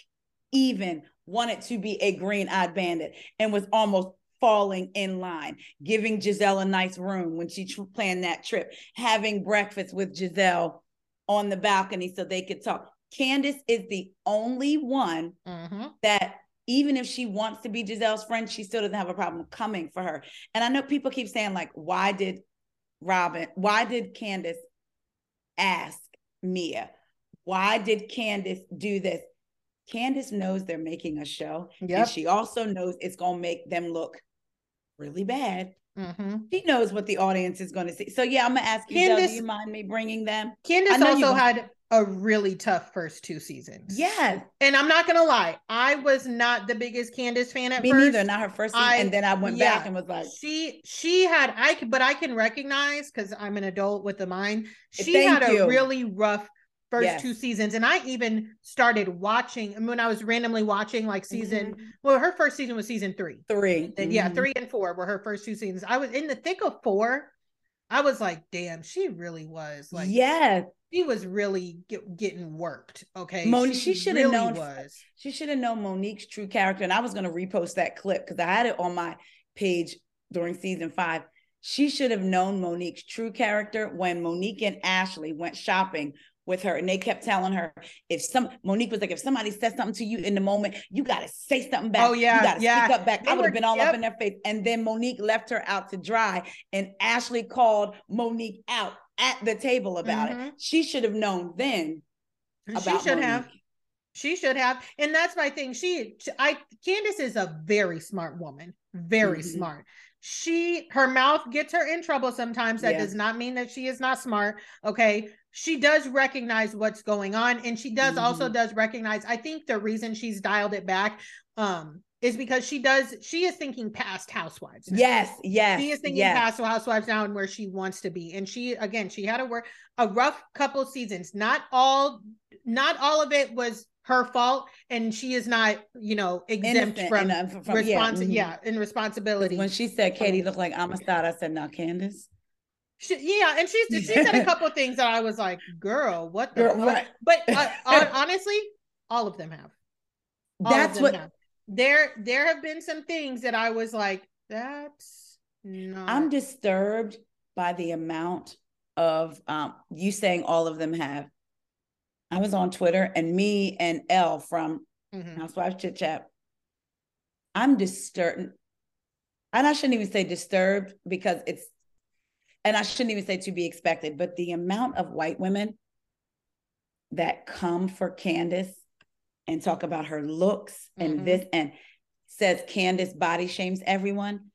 even wanted to be a green eyed bandit and was almost falling in line, giving Gizelle a nice room when she tr- planned that trip, having breakfast with Gizelle on the balcony so they could talk. Candace is the only one Mm-hmm. that even if she wants to be Gizelle's friend, she still doesn't have a problem coming for her. And I know people keep saying, like, why did Robyn, why did Candace ask Mia? Why did Candace do this? Candace knows they're making a show. And she also knows it's going to make them look really bad. Mm-hmm. She knows what the audience is going to see. So, yeah, I'm going to ask you, Gizelle, do you mind me bringing them? Candace you also had a really tough first two seasons. Yes. And I'm not gonna lie, I was not the biggest Candace fan at Me first. neither. Not her first season. I- and then I went yeah. back and was like, she she had I but I can recognize because I'm an adult with a mind. She had a you. really rough first Yes. two seasons, and I even started watching when I was randomly watching like season. Mhm. Well, her first season was season three. three. And yeah, Mhm. three and four were her first two seasons. I was in the thick of four. I was like, damn, she really was like, Yeah. she was really get, getting worked. Okay, Moni- she shoulda known- was. She should have known Monique's true character. And I was going to repost that clip because I had it on my page during season five. She should have known Monique's true character when Monique and Ashley went shopping with her and they kept telling her if some Monique was like if somebody says something to you in the moment you got to say something back Oh, yeah, you got to yeah. speak up back They I would have been all yep. up in their face and then Monique left her out to dry and Ashley called Monique out at the table about Mhm. it she should have known then She about should have. She should have. And that's my thing. She, I, Candace is a very smart woman. Very Mhm. smart. She, her mouth gets her in trouble sometimes. That Yeah. does not mean that she is not smart. Okay. She does recognize what's going on. And she does also Mhm. does recognize, I think the reason she's dialed it back um is because she does, she is thinking past housewives. now. yes yes She is thinking yes. past housewives now and where she wants to be. And she again, she had a work a rough couple seasons. Not all, not all of it was her fault, and she is not, you know, exempt Innocent from, from- yeah, mhm. yeah, in responsibility. When she said Katie looked like Amistad, I said, now Candace. She- yeah, and she's she said a couple things that I was like, "Girl, what the?" Girl, fuck?" right. But uh, honestly, all of them have. All That's them what have. there. There have been some things that I was like, "That's not." I'm disturbed by the amount of um you saying all of them have. I was on Twitter and me and Elle from Mhm. Housewives Chit Chat. I'm disturbed. And I shouldn't even say disturbed because it's and I shouldn't even say to be expected, but the amount of white women that come for Candace and talk about her looks and Mhm. this and says Candace body shames everyone.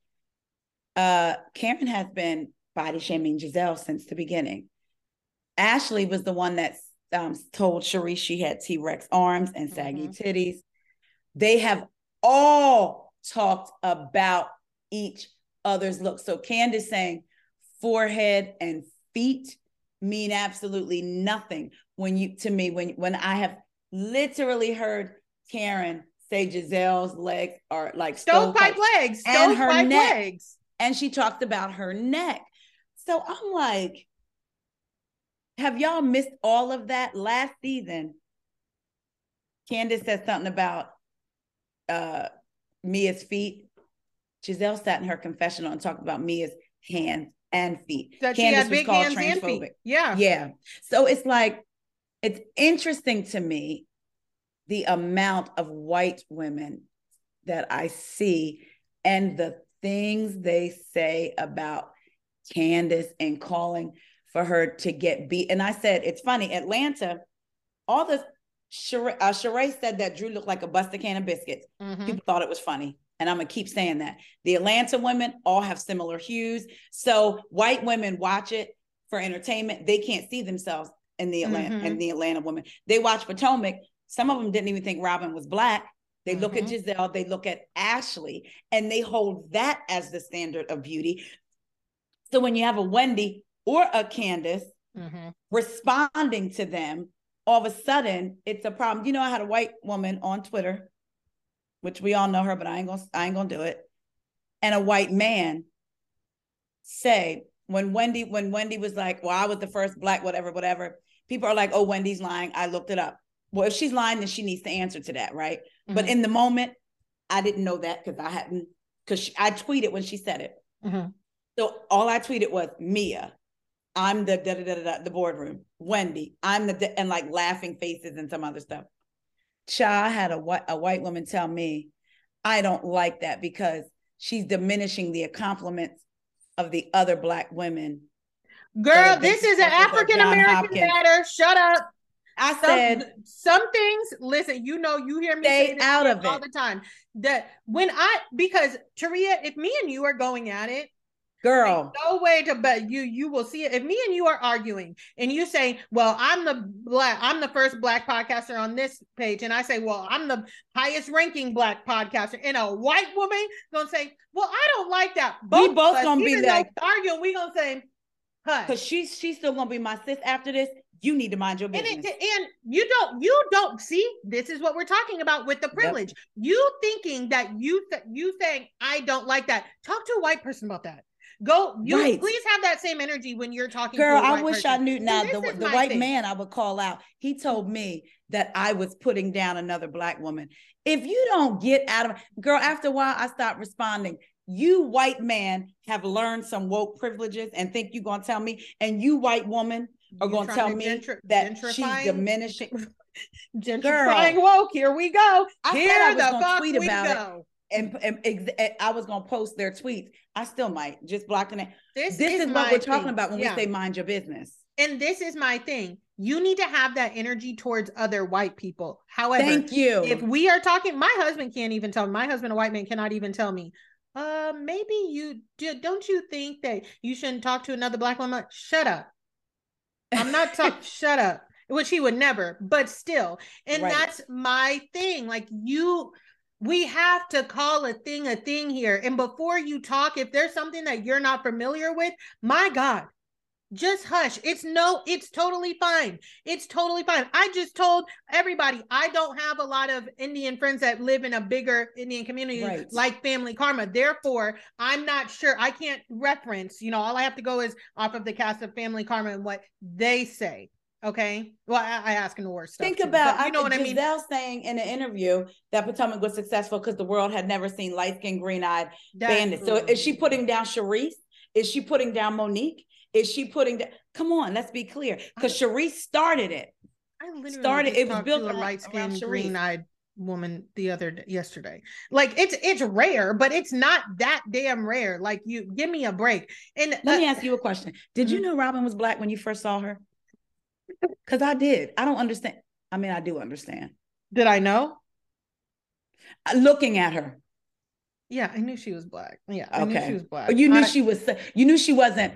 Uh Karen has been body shaming Gizelle since the beginning. Ashley was the one that um, told Charrisse she had T Rex arms and saggy Mhm. titties. They have all talked about each other's looks. So Candace saying forehead and feet mean absolutely nothing when you to me when when I have literally heard Karen say Gizelle's legs are like stovepipe stovepipes, legs, And her neck. legs. and she talked about her neck. So I'm like, have y'all missed all of that last season? Candace said something about uh Mia's feet. Gizelle sat in her confessional and talked about Mia's hands and feet. That she Candace had was big called hands and feet. transphobic. Yeah. Yeah. So it's like, it's interesting to me the amount of white women that I see and the things they say about Candace and calling for her to get beat. And I said, it's funny, Atlanta, all the Sheree, uh, Sheree said that Drew looked like a busted can of biscuits. Mhm. People thought it was funny. And I'm gonna keep saying that. The Atlanta women all have similar hues. So white women watch it for entertainment. They can't see themselves in the Atlanta Mhm. in the Atlanta women. They watch Potomac. Some of them didn't even think Robyn was black. They look at Mhm. Gizelle, they look at Ashley, and they hold that as the standard of beauty. So when you have a Wendy or a Candace Mhm. responding to them, all of a sudden it's a problem. You know, I had a white woman on Twitter, which we all know her, but I ain't gonna I ain't gonna do it. And a white man say when Wendy when Wendy was like, "Well, I was the first black whatever whatever," people are like, "Oh, Wendy's lying." I looked it up. Well, if she's lying, then she needs to answer to that, right? But Mhm. in the moment, I didn't know that because I hadn't because I tweeted when she said it. Mhm. So all I tweeted was Mia, I'm the da da da da the boardroom. Wendy, I'm the da- and like laughing faces and some other stuff. Cha had a white a white woman tell me, I don't like that because she's diminishing the compliments of the other black women. Girl, this is an African American matter. Shut up. I Some, said, some things, listen, you know, you hear me Stay say this out of all it. the time. That when I because Taria, if me and you are going at it, girl, no way to but you you will see it. If me and you are arguing and you say, Well, I'm the black, I'm the first black podcaster on this page, and I say, Well, I'm the highest ranking black podcaster, and a white woman gonna say, Well, I don't like that. We of both gonna be like- we're arguing, we gonna say, Hush. because she's she's still gonna be my sis after this. You need to mind your And, business. it, and you don't you don't see this is what we're talking about with the privilege you thinking that you th- you saying i don't like that talk to a white person about that go you Right. please have that same energy when you're talking Girl, to I wish person. I knew now the, the white thing. man I would call out. He told me that I was putting down another black woman. If you don't get out of girl, after a while, I stopped responding. You white man have learned some woke privileges and think you're gonna tell me, and you white woman are You gonna tell to me gentr- that she's diminishing. gentrifying woke here we go I said here I was the fuck tweet we about go And, and I was gonna post their tweets. I still might just blocking it. this, This is, my what we're talking thing. about when Yeah. we say mind your business. and this is my thing you need to have that energy towards other white people however Thank you. if we are talking my husband can't even tell me my husband a white man cannot even tell me uh maybe you do don't you think that you shouldn't talk to another black woman shut up i'm not talking shut up which he would never but still and Right. that's my thing like you we have to call a thing a thing here and before you talk if there's something that you're not familiar with my god just hush. It's no, it's totally fine. It's totally fine. I just told everybody I don't have a lot of Indian friends that live in a bigger Indian community Right. like Family Karma. Therefore, I'm not sure. I can't reference, you know, all I have to go is off of the cast of Family Karma and what they say. Okay. Well, I, I ask in the worst stuff. Think about but you know what I mean? Gizelle saying in an interview that Potomac was successful because the world had never seen light skinned, green eyed bandits. So is she putting down Charrisse? Is she putting down Monique? Is she putting down? Come on, let's be clear. Because Charrisse started it. I literally started- it was built a light skinned, green eyed woman the other day, yesterday. Like it's it's rare, but it's not that damn rare. Like you give me a break. And Let uh, me ask you a question. Did you Mhm. know Robyn was black when you first saw her? Because I did. I don't understand. I mean, I do understand. did I know? Uh, Looking at her, Yeah, I knew she was black. Yeah, I knew Okay. she was black. you knew I- she was. You knew she wasn't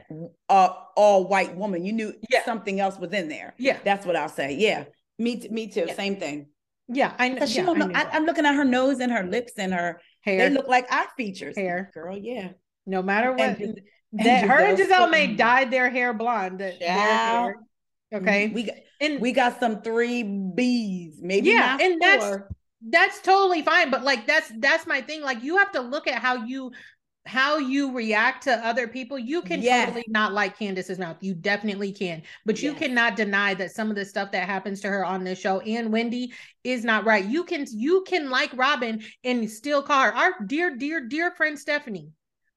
a all white woman. You knew Yeah. something else was in there. Yeah, That's what I'll say. Yeah, me, me too. Yeah. Same thing. yeah, I know. She yeah, don't know. I am looking at her nose and her lips and her. hair. They look like eye features. Hair. girl. Yeah. no matter what, And that her and Gizelle may dyed their hair blonde. their hair. Okay, We got and we got some three B's. Maybe Yeah, and that's- four. that's totally fine but like that's that's my thing like you have to look at how you how you react to other people you can Yes. totally not like candace's mouth you definitely can but you Yes. cannot deny that some of the stuff that happens to her on this show and wendy is not right you can you can like robyn and still call her our dear dear dear friend stephanie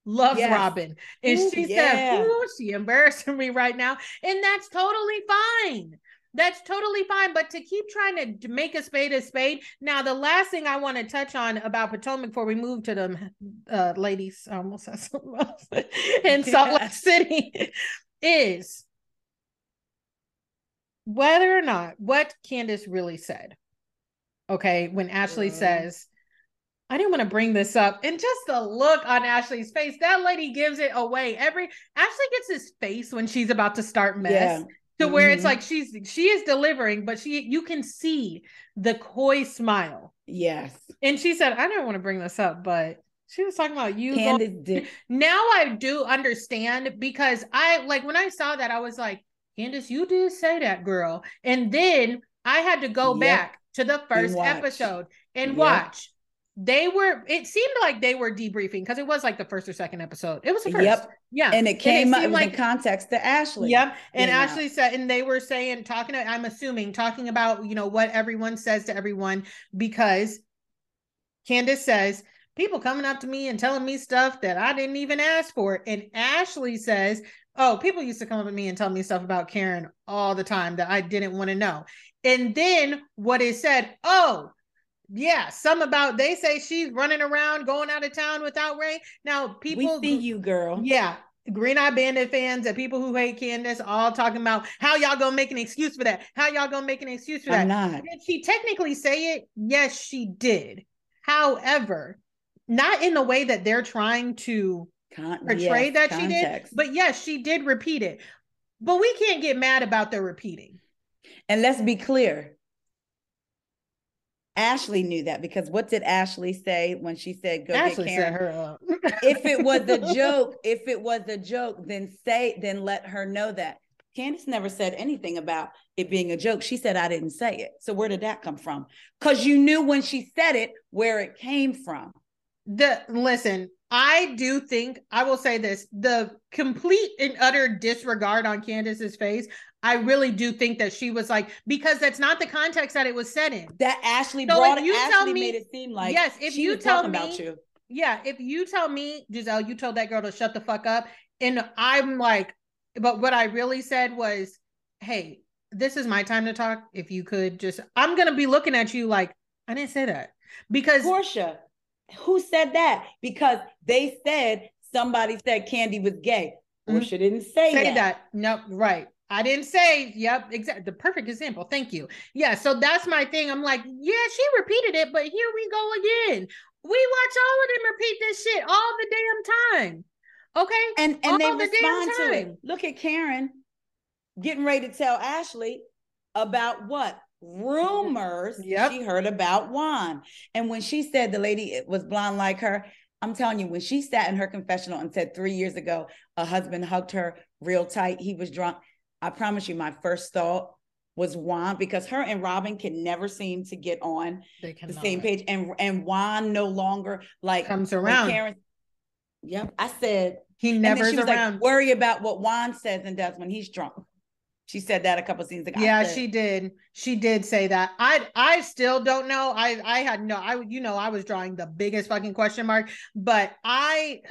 loves Yes. robyn and Ooh, she yeah. said she embarrassing me right now and that's totally fine that's totally fine. But to keep trying to make a spade a spade. Now, the last thing I want to touch on about Potomac before we move to the uh, ladies, I almost said something else, in Salt Lake City is whether or not what Candace really said. Okay, when Ashley Mhm. says, I didn't want to bring this up. And just the look on Ashley's face, that lady gives it away. Every Ashley gets his face when she's about to start mess Yeah. to where it's Mhm. like she's she is delivering, but she you can see the coy smile. Yes. And she said, I didn't want to bring this up, but she was talking about you. going- now I do understand because I like when I saw that, I was like, Candace, you did say that, girl. And then I had to go Yep. back to the first episode and Yep. watch. They were, it seemed like they were debriefing because it was like the first or second episode. It was the first. Yep. Yeah. And it came up it was like- in context to Ashley. Yep. And out. Ashley said, and they were saying, talking, to, I'm assuming, talking about, you know, what everyone says to everyone, because Candace says, people coming up to me and telling me stuff that I didn't even ask for. And Ashley says, Oh, people used to come up to me and tell me stuff about Karen all the time that I didn't want to know. And then what is said, oh, yeah, some about they say she's running around going out of town without Ray. Now, people we see you, girl. Yeah. Green Eye Bandit fans and people who hate Candace all talking about how y'all gonna make an excuse for that. How y'all gonna make an excuse for that? I'm not. Did she technically say it? Yes, she did. However, not in the way that they're trying to Con- portray yes, that context. she did, but yes, she did repeat it. But we can't get mad about the repeating. And let's be clear. Ashley knew that because what did Ashley say when she said go Ashley get Karen? Her up. if it was a joke, if it was a joke, then say, then let her know that. Candace never said anything about it being a joke. She said, I didn't say it. So where did that come from? Because you knew when she said it where it came from. The listen, I do think I will say this the complete and utter disregard on Candace's face. I really do think that she was like because that's not the context that it was set in. That Ashley so brought you Ashley tell me, made it seem like yes. If you tell me, about you. yeah, if you tell me, Gizelle, you told that girl to shut the fuck up, and I'm like, but what I really said was, hey, this is my time to talk. If you could just, I'm gonna be looking at you like I didn't say that because Porsha, who said that? Because they said somebody said Kandi was gay. Mm-hmm. didn't say, say that. that. No, right. I didn't say, yep, exactly. The perfect example. Thank you. Yeah. So that's my thing. I'm like, yeah, she repeated it, but here we go again. We watch all of them repeat this shit all the damn time. Okay. And and all they the respond to it. Look at Karen getting ready to tell Ashley about what? Rumors yep. she heard about Juan. And when she said the lady eh, was blonde like her, I'm telling you, when she sat in her confessional and said three years ago, a husband hugged her real tight, he was drunk. I promise you, my first thought was Juan because her and Robyn can never seem to get on the same page, and and Juan no longer like comes around. Karen, yep, I said he never around. Like, Worry about what Juan says and does when he's drunk. She said that a couple scenes ago. Yeah, she did. She did say that. I I still don't know. I I had no. I you know I was drawing the biggest fucking question mark, but I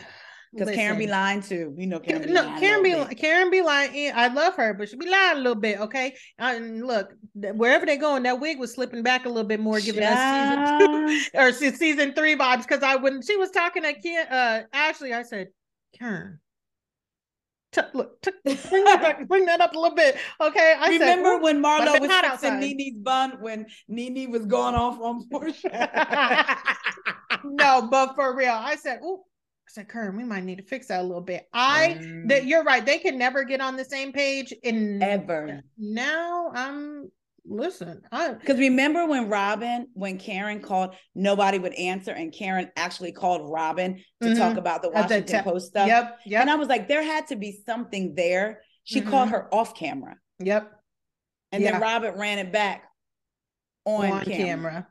because Karen be lying too. You know, Karen be no, lying Karen be Karen be lying. I love her, but she be lying a little bit. Okay, and look, wherever they going, that wig was slipping back a little bit more, giving yeah. us season two or season three vibes. Because I when she was talking to Ken, uh, Ashley, I said, Karen. T- look, t- bring, that back, bring that up a little bit, okay? I remember said, when Marlo was fixing NeNe's bun when NeNe was going off on Porsha. no, but for real, I said, "Oh, said, Kern, we might need to fix that a little bit. I mm. that you're right. They can never get on the same page in ever. Now I'm listen. Because remember when Robyn, when Karen called, nobody would answer, and Karen actually called Robyn to mm-hmm. talk about the Washington the te- Post stuff. Yep. Yep. And I was like, there had to be something there. She mm-hmm. called her off camera. Yep. And yeah. then Robyn ran it back on, on camera. camera.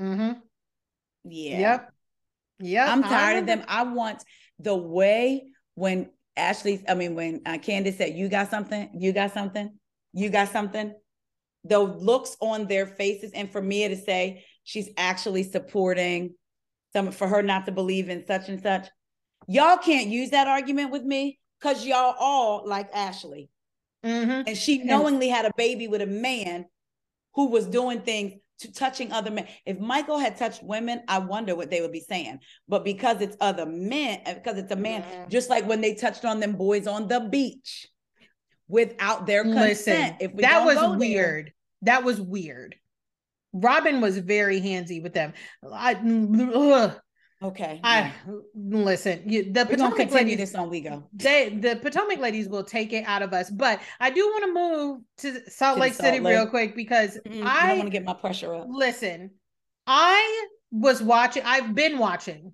Mm-hmm. Yeah. Yep. Yeah, I'm tired of them. I want the way when Ashley, I mean, when uh, Candace said, "You got something, you got something, you got something," the looks on their faces, and for me to say she's actually supporting some for her not to believe in such and such. Y'all can't use that argument with me because y'all all like Ashley, mm-hmm. and she knowingly had a baby with a man who was doing things to touching other men. If Michael had touched women, I wonder what they would be saying. But because it's other men, uh, because it's a man, mm-hmm. just like when they touched on them boys on the beach without their consent. Listen, if that was weird. There, that was weird. Robyn was very handsy with them. I, ugh, Okay. I listen. You, the We're Potomac continue ladies, this on we go. They the Potomac ladies will take it out of us, but I do want to move to Salt to Lake Salt City Lake. real quick because mm, I, I want to get my pressure up. Listen, I was watching. I've been watching,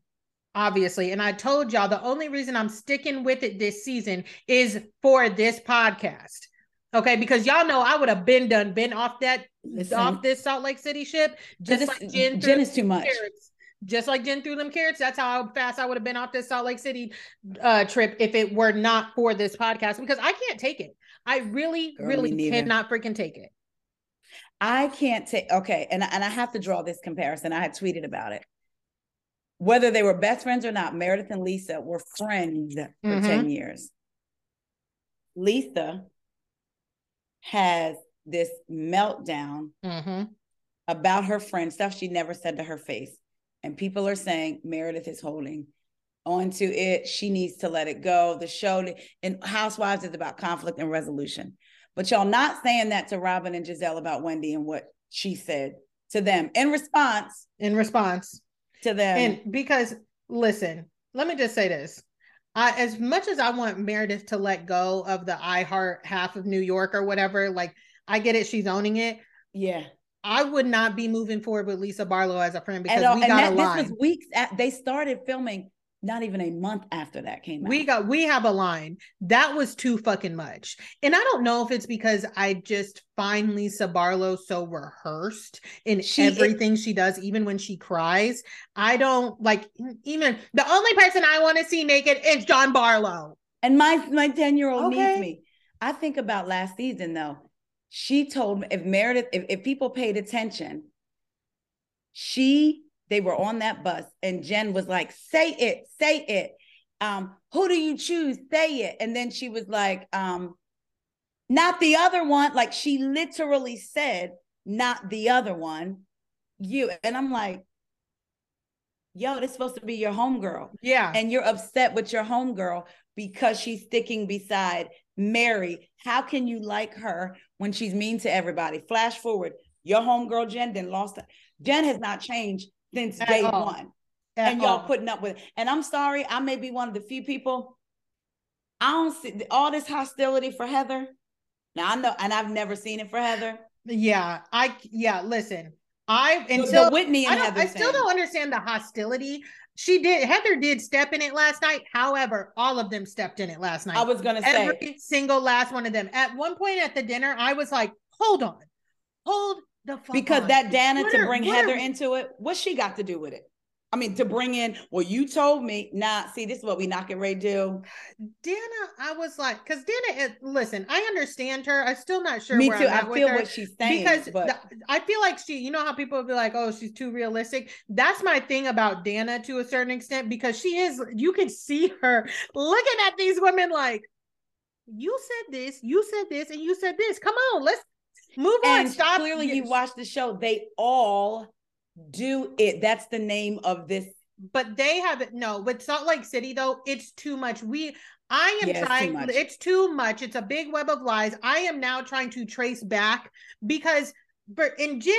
obviously, and I told y'all the only reason I'm sticking with it this season is for this podcast. Okay, because y'all know I would have been done, been off that Listen. off this Salt Lake City ship. Just like Jen, Jen is too much. Carrots just like Jen threw them carrots. That's how fast I would have been off this Salt Lake City uh, trip if it were not for this podcast because I can't take it. I really, Girl, really cannot freaking take it. I can't take okay, and and I have to draw this comparison. I had tweeted about it. whether they were best friends or not, Meredith and Lisa were friends for Mhm. 10 years. Lisa has this meltdown Mm-hmm. about her friend, stuff she never said to her face. And people are saying Meredith is holding onto it. She needs to let it go. The show and Housewives is about conflict and resolution. But y'all not saying that to Robyn and Gizelle about Wendy and what she said to them in response In response, to them. and because listen, let me just say this. I, as much as I want Meredith to let go of the iHeart half of New York or whatever, like I get it, she's owning it. yeah. I would not be moving forward with Lisa Barlow as a friend because all- we got that, a this was weeks at they started filming not even a month after that came out. We got we have a line that was too fucking much, and I don't know if it's because I just find Lisa Barlow so rehearsed in She is- everything she does, even when she cries. I don't like even the only person I want to see naked is John Barlow. And my my 10 year old Okay. needs me. I think about last season though. She told me if Meredith, if, if people paid attention, she they were on that bus and Jen was like, say it, say it. Um, who do you choose? Say it. And then she was like, um, not the other one. Like she literally said, not the other one. You and I'm like, yo, this supposed to be your homegirl Yeah, and you're upset with your homegirl because she's sticking beside Mary. How can you like her when she's mean to everybody? Flash forward, your homegirl Jen then lost. Jen has not changed since At day all. one, at and y'all all. putting up with it. And I'm sorry, I may be one of the few people. I don't see all this hostility for Heather. Now I know, and I've never seen it for Heather. yeah, I yeah. Listen, I And until so Whitney and I. I still don't understand the hostility. She did. Heather did step in it last night. However, all of them stepped in it last night. I was gonna say every single last one of them. At one point at the dinner, I was like, "Hold on, hold the fuck because on. that Dana What to bring Heather are- into it, what she got to do with it? I mean, to bring in, well, you told me, nah, see, this is what we get ready to do. Dana." I was like, because Dana, it, listen, I understand her. I'm still not sure. me where too. I'm I with feel what she's saying, because but the- I feel like she, you know how people would be like, "Oh, she's too realistic." That's my thing about Dana to a certain extent because she is. You can see her looking at these women like, "You said this, you said this, and you said this. Come on, let's move on. Stop." clearly you watch the show. They all do it. That's the name of this. but they have it. No, with Salt Lake City though, it's too much. We. I am Yeah, it's too trying. It's too much. It's a big web of lies. I am now trying to trace back because, but in Jen,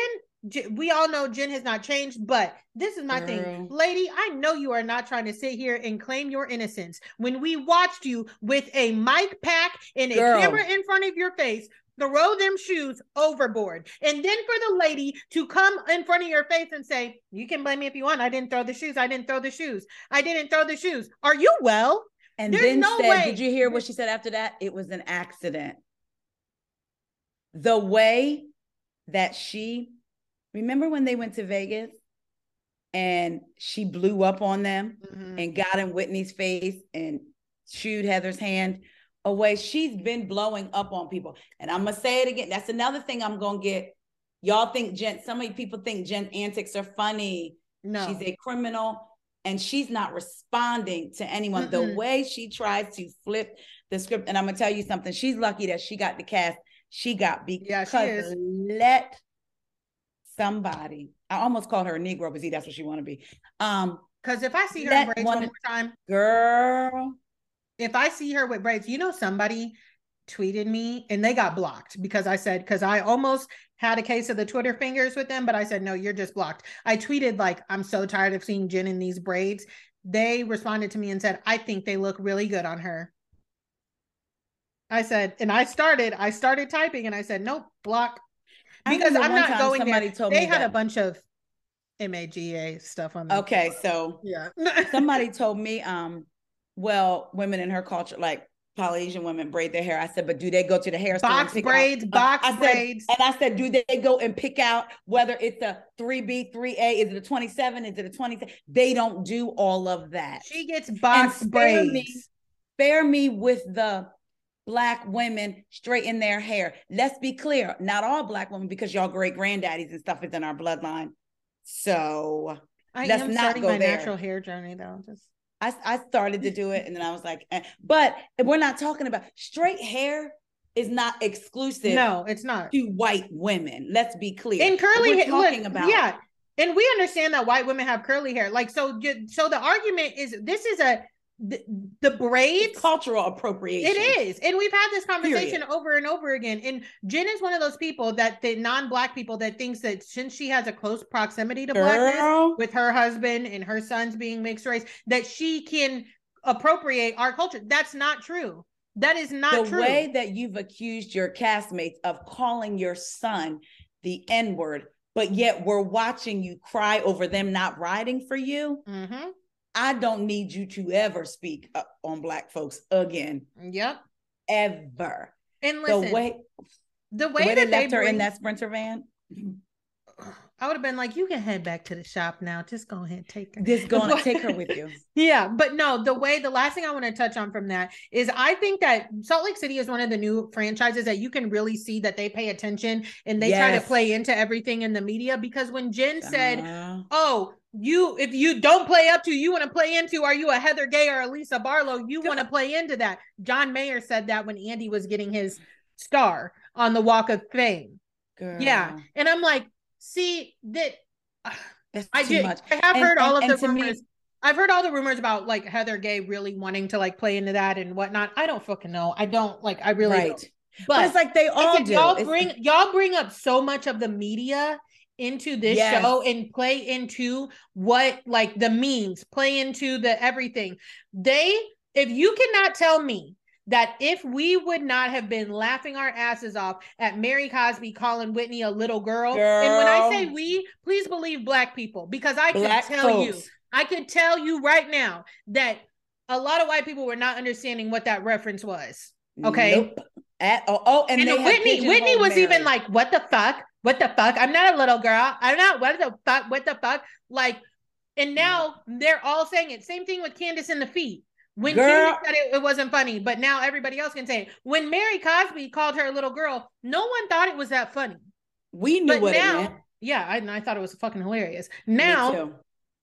we all know Jen has not changed, but this is my thing. Lady, I know you are not trying to sit here and claim your innocence. When we watched you with a mic pack and a Girl. camera in front of your face, throw them shoes overboard. And then for the lady to come in front of your face and say, You can blame me if you want. I didn't throw the shoes. I didn't throw the shoes. I didn't throw the shoes. Are you well? And There's then no said, way. did you hear what she said after that? It was an accident. The way that she, remember when they went to Vegas and she blew up on them? Mm-hmm. and got in Whitney's face and chewed Heather's hand away. She's been blowing up on people. And I'm gonna say it again. That's another thing I'm gonna get. Y'all think Jen, so many people think Jen antics are funny. No. She's a criminal and she's not responding to anyone. The Mm-mm. way she tries to flip the script, and I'm gonna tell you something, she's lucky that she got the cast she got because Yeah, she let somebody, I almost called her a Negro, but see, that's what she want to be. Um, Because if I see her in braids one- one more time, girl. If I see her with braids, you know, somebody tweeted me and they got blocked because I said, because I almost had a case of the Twitter fingers with them, but I said, no, you're just blocked. I tweeted, like, I'm so tired of seeing Jen in these braids. They responded to me and said, I think they look really good on her. I said, and I started, I started typing and I said, nope, block. Because I'm not going somebody there. told They me had a bunch of MAGA stuff on them. Okay, so Yeah. somebody told me, um, well, women in her culture, like Polynesian women, braid their hair. I said, but do they go to the hair box pick out- braids, Uh, box I said, braids. And I said, do they go and pick out whether it's a 3B, 3A, is it a 27, is it a 20? They don't do all of that. She gets box spare braids. me. Spare me with the black women straighten their hair. Let's be clear, not all black women, because y'all great granddaddies and stuff is in our bloodline. So I Let's am not starting go my there. natural hair journey though. Just I, I started to do it and then I was like, eh. but we're not talking about straight hair is not exclusive no, it's not. to white women. Let's be clear. And curly We're hair, look, talking about yeah. And we understand that white women have curly hair. Like so so the argument is this is a the, the braids it's cultural appropriation. It is. And we've had this conversation over and over again. And Jen is one of those people that the non-black people that thinks that since she has a close proximity to blackness with her husband and her sons being mixed race, that she can appropriate our culture. That's not true. That is not true. the true. way that you've accused your castmates of calling your son the N-word, but yet we're watching you cry over them not riding for you. mm-hmm. I don't need you to ever speak on black folks again. Yep. Ever. And listen, the way the the way, way that they left her bring- in that sprinter van. I would have been like, you can head back to the shop now. Just go ahead, take her. Just go But- take her with you. Yeah, but no, the way the last thing I want to touch on from that is I think that Salt Lake City is one of the new franchises that you can really see that they pay attention and they try to play into everything in the media because when Jen said, Uh, "Oh, you if you don't play up to, you want to play into, are you a Heather Gay or a Lisa Barlow? You want to play into that." John Mayer said that when Andy was getting his star on the Walk of Fame. Yeah, and I'm like, see that. that's I too did. much. I have And- heard all of and the to me- rumors. I've heard all the rumors about like Heather Gay really wanting to like play into that and whatnot. I don't fucking know. I don't like. I really right. don't. But, But, it's like they all do. y'all It's- bring y'all bring up so much of the media into this Yes. show and play into what like the memes, play into the everything. They, if you cannot tell me that if we would not have been laughing our asses off at Mary Cosby calling Whitney a little girl, and when I say we, please believe black people because I black can tell you. I could tell you right now that a lot of white people were not understanding what that reference was. Okay. Nope. At oh, oh and, And, Whitney, Whitney was even like, "What the fuck? What the fuck? I'm not a little girl. I'm not. What the fuck? What the fuck?" Like, and now they're all saying it. Same thing with Candiace in the feet. When Girl. Candiace said it, it wasn't funny, but now everybody else can say it. When Mary Cosby called her a little girl, no one thought it was that funny. we knew But what it now, meant. yeah, I, I thought it was fucking hilarious. Now.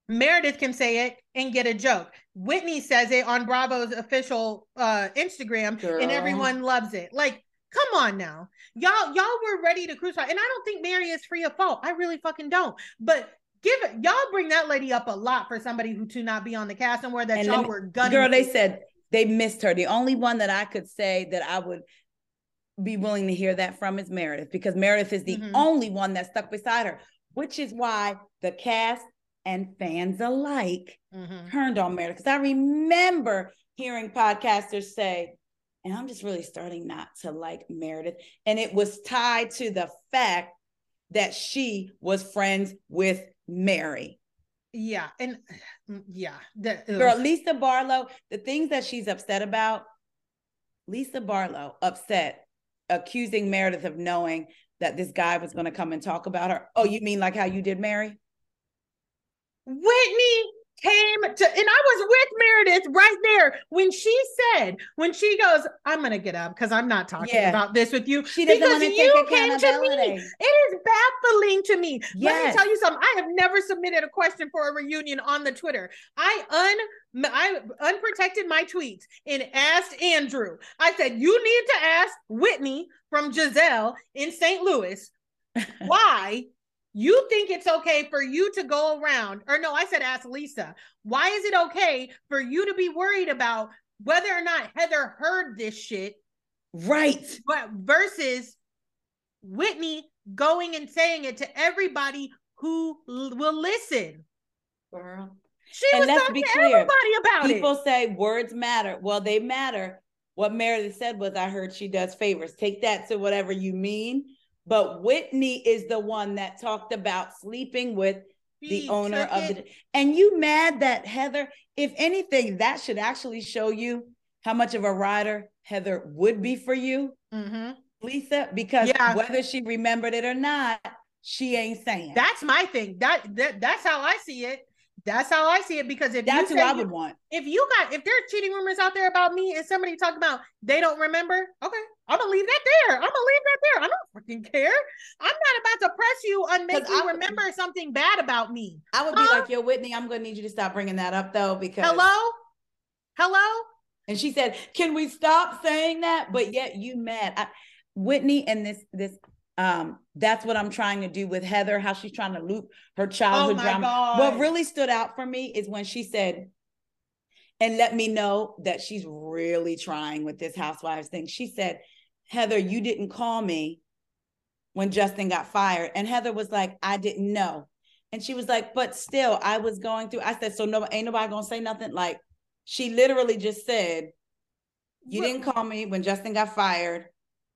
Meredith can say it and get a joke. Whitney says it on Bravo's official uh Instagram Girl. and everyone loves it. Like, come on now. Y'all y'all were ready to crucify. And I don't think Mary is free of fault. I really fucking don't. But give it y'all bring that lady up a lot for somebody who to not be on the cast and where that And y'all me- were gunning. Girl, they said they missed her. The only one that I could say that I would be willing to hear that from is Meredith because Meredith is the Mhm. only one that stuck beside her, which is why the cast and fans alike Mhm. turned on Meredith. Because I remember hearing podcasters say, and I'm just really starting not to like Meredith. And it was tied to the fact that she was friends with Mary. Yeah. And mm, yeah. The, Girl. Lisa Barlow, the things that she's upset about, Lisa Barlow upset, accusing Meredith of knowing that this guy was going to come and talk about her. Oh, you mean like how you did Mary? Whitney came to, and I was with Meredith right there when she said, when she goes, I'm gonna get up because I'm not talking Yeah. about this with you. She doesn't because want to you came to me. It is baffling to me. Let me tell you something. I have never submitted a question for a reunion on the Twitter. I un I unprotected my tweets and asked Andrew. I said, you need to ask Whitney from Giselle in St. Louis why you think it's okay for you to go around, or no, I said ask Lisa, why is it okay for you to be worried about whether or not Heather heard this shit, Right. but versus Whitney going and saying it to everybody who l- will listen? Girl. She And was let's talking be to clear, everybody about People it. People say words matter. Well, they matter. What Meredith said was, I heard she does favors. Take that to whatever you mean. But Whitney is the one that talked about sleeping with the owner of the and you mad that Heather, if anything, that should actually show you how much of a rider Heather would be for you, Mhm. Lisa, because Yeah. whether she remembered it or not, she ain't saying. That's my thing. That, that that's how I see it. That's how I see it. Because if that's you who I you, would want. If you got if there's cheating rumors out there about me and somebody talk about they don't remember, okay, I'm gonna leave that there. I'm gonna leave that there. I don't fucking care. I'm not about to press you and make you I, remember something bad about me. I would huh? be like, yo, Whitney, I'm gonna need you to stop bringing that up though, because hello, hello. And she said, "Can we stop saying that?" But yet you mad, I, Whitney, and this this um that's what i'm trying to do with heather how she's trying to loop her childhood oh drama. God. what really stood out for me is when she said and let me know that she's really trying with this housewives thing. She said heather you didn't call me when justin got fired. And heather was like i didn't know. And she was like but still i was going through i said so no ain't nobody gonna say nothing? Like she literally just said you what? didn't call me when justin got fired.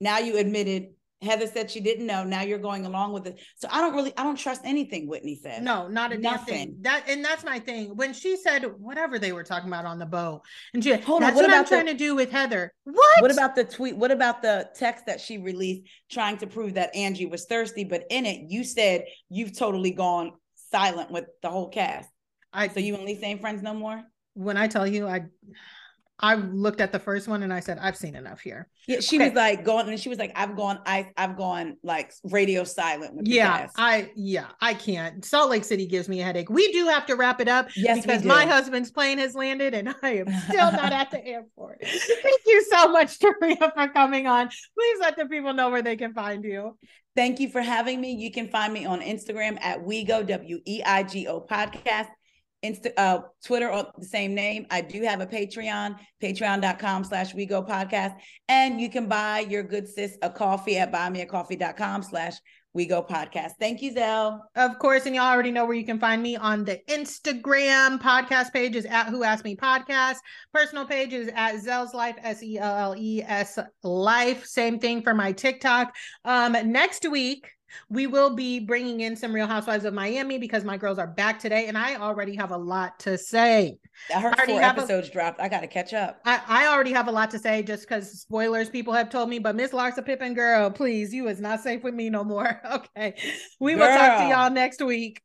Now you admitted Heather said she didn't know. Now you're going along with it. So I don't really, I don't trust anything Whitney said. No, not a nothing. That and that's my thing. When she said whatever they were talking about on the boat, and she, Hold that's on, what, what I'm the, trying to do with Heather. What? What about the tweet? What about the text that she released trying to prove that Angie was thirsty? But in it, you said you've totally gone silent with the whole cast. I so you and Lisa ain't friends no more. When I tell you, I I looked at the first one and I said, I've seen enough here. Yeah, she okay. was like going and she was like, I've gone, I I've gone like radio silent yeah, I yeah, I can't. Salt Lake City gives me a headache. We do have to wrap it up yes, because my husband's plane has landed and I am still not at the airport. Thank you so much, Taria, for coming on. Please let the people know where they can find you. Thank you for having me. You can find me on Instagram at WEIGO W E I G O podcast. Insta, uh, Twitter or the same name. I do have a Patreon, patreon.com slash we go podcast. And you can buy your good sis a coffee at buymeacoffee.com slash we go podcast. Thank you, Selle. Of course. And you already know where you can find me on the Instagram podcast page is at Who Asked Me Podcast. Personal page is at Selle's Life, S E L L E S Life. Same thing for my TikTok. Um, next week, we will be bringing in some Real Housewives of Miami because my girls are back today, and I already have a lot to say. I heard I four episodes a, dropped. I got to catch up. I, I already have a lot to say just because spoilers people have told me. But Miss Larsa Pippen, girl, please, you is not safe with me no more. Okay, we girl. will talk to y'all next week.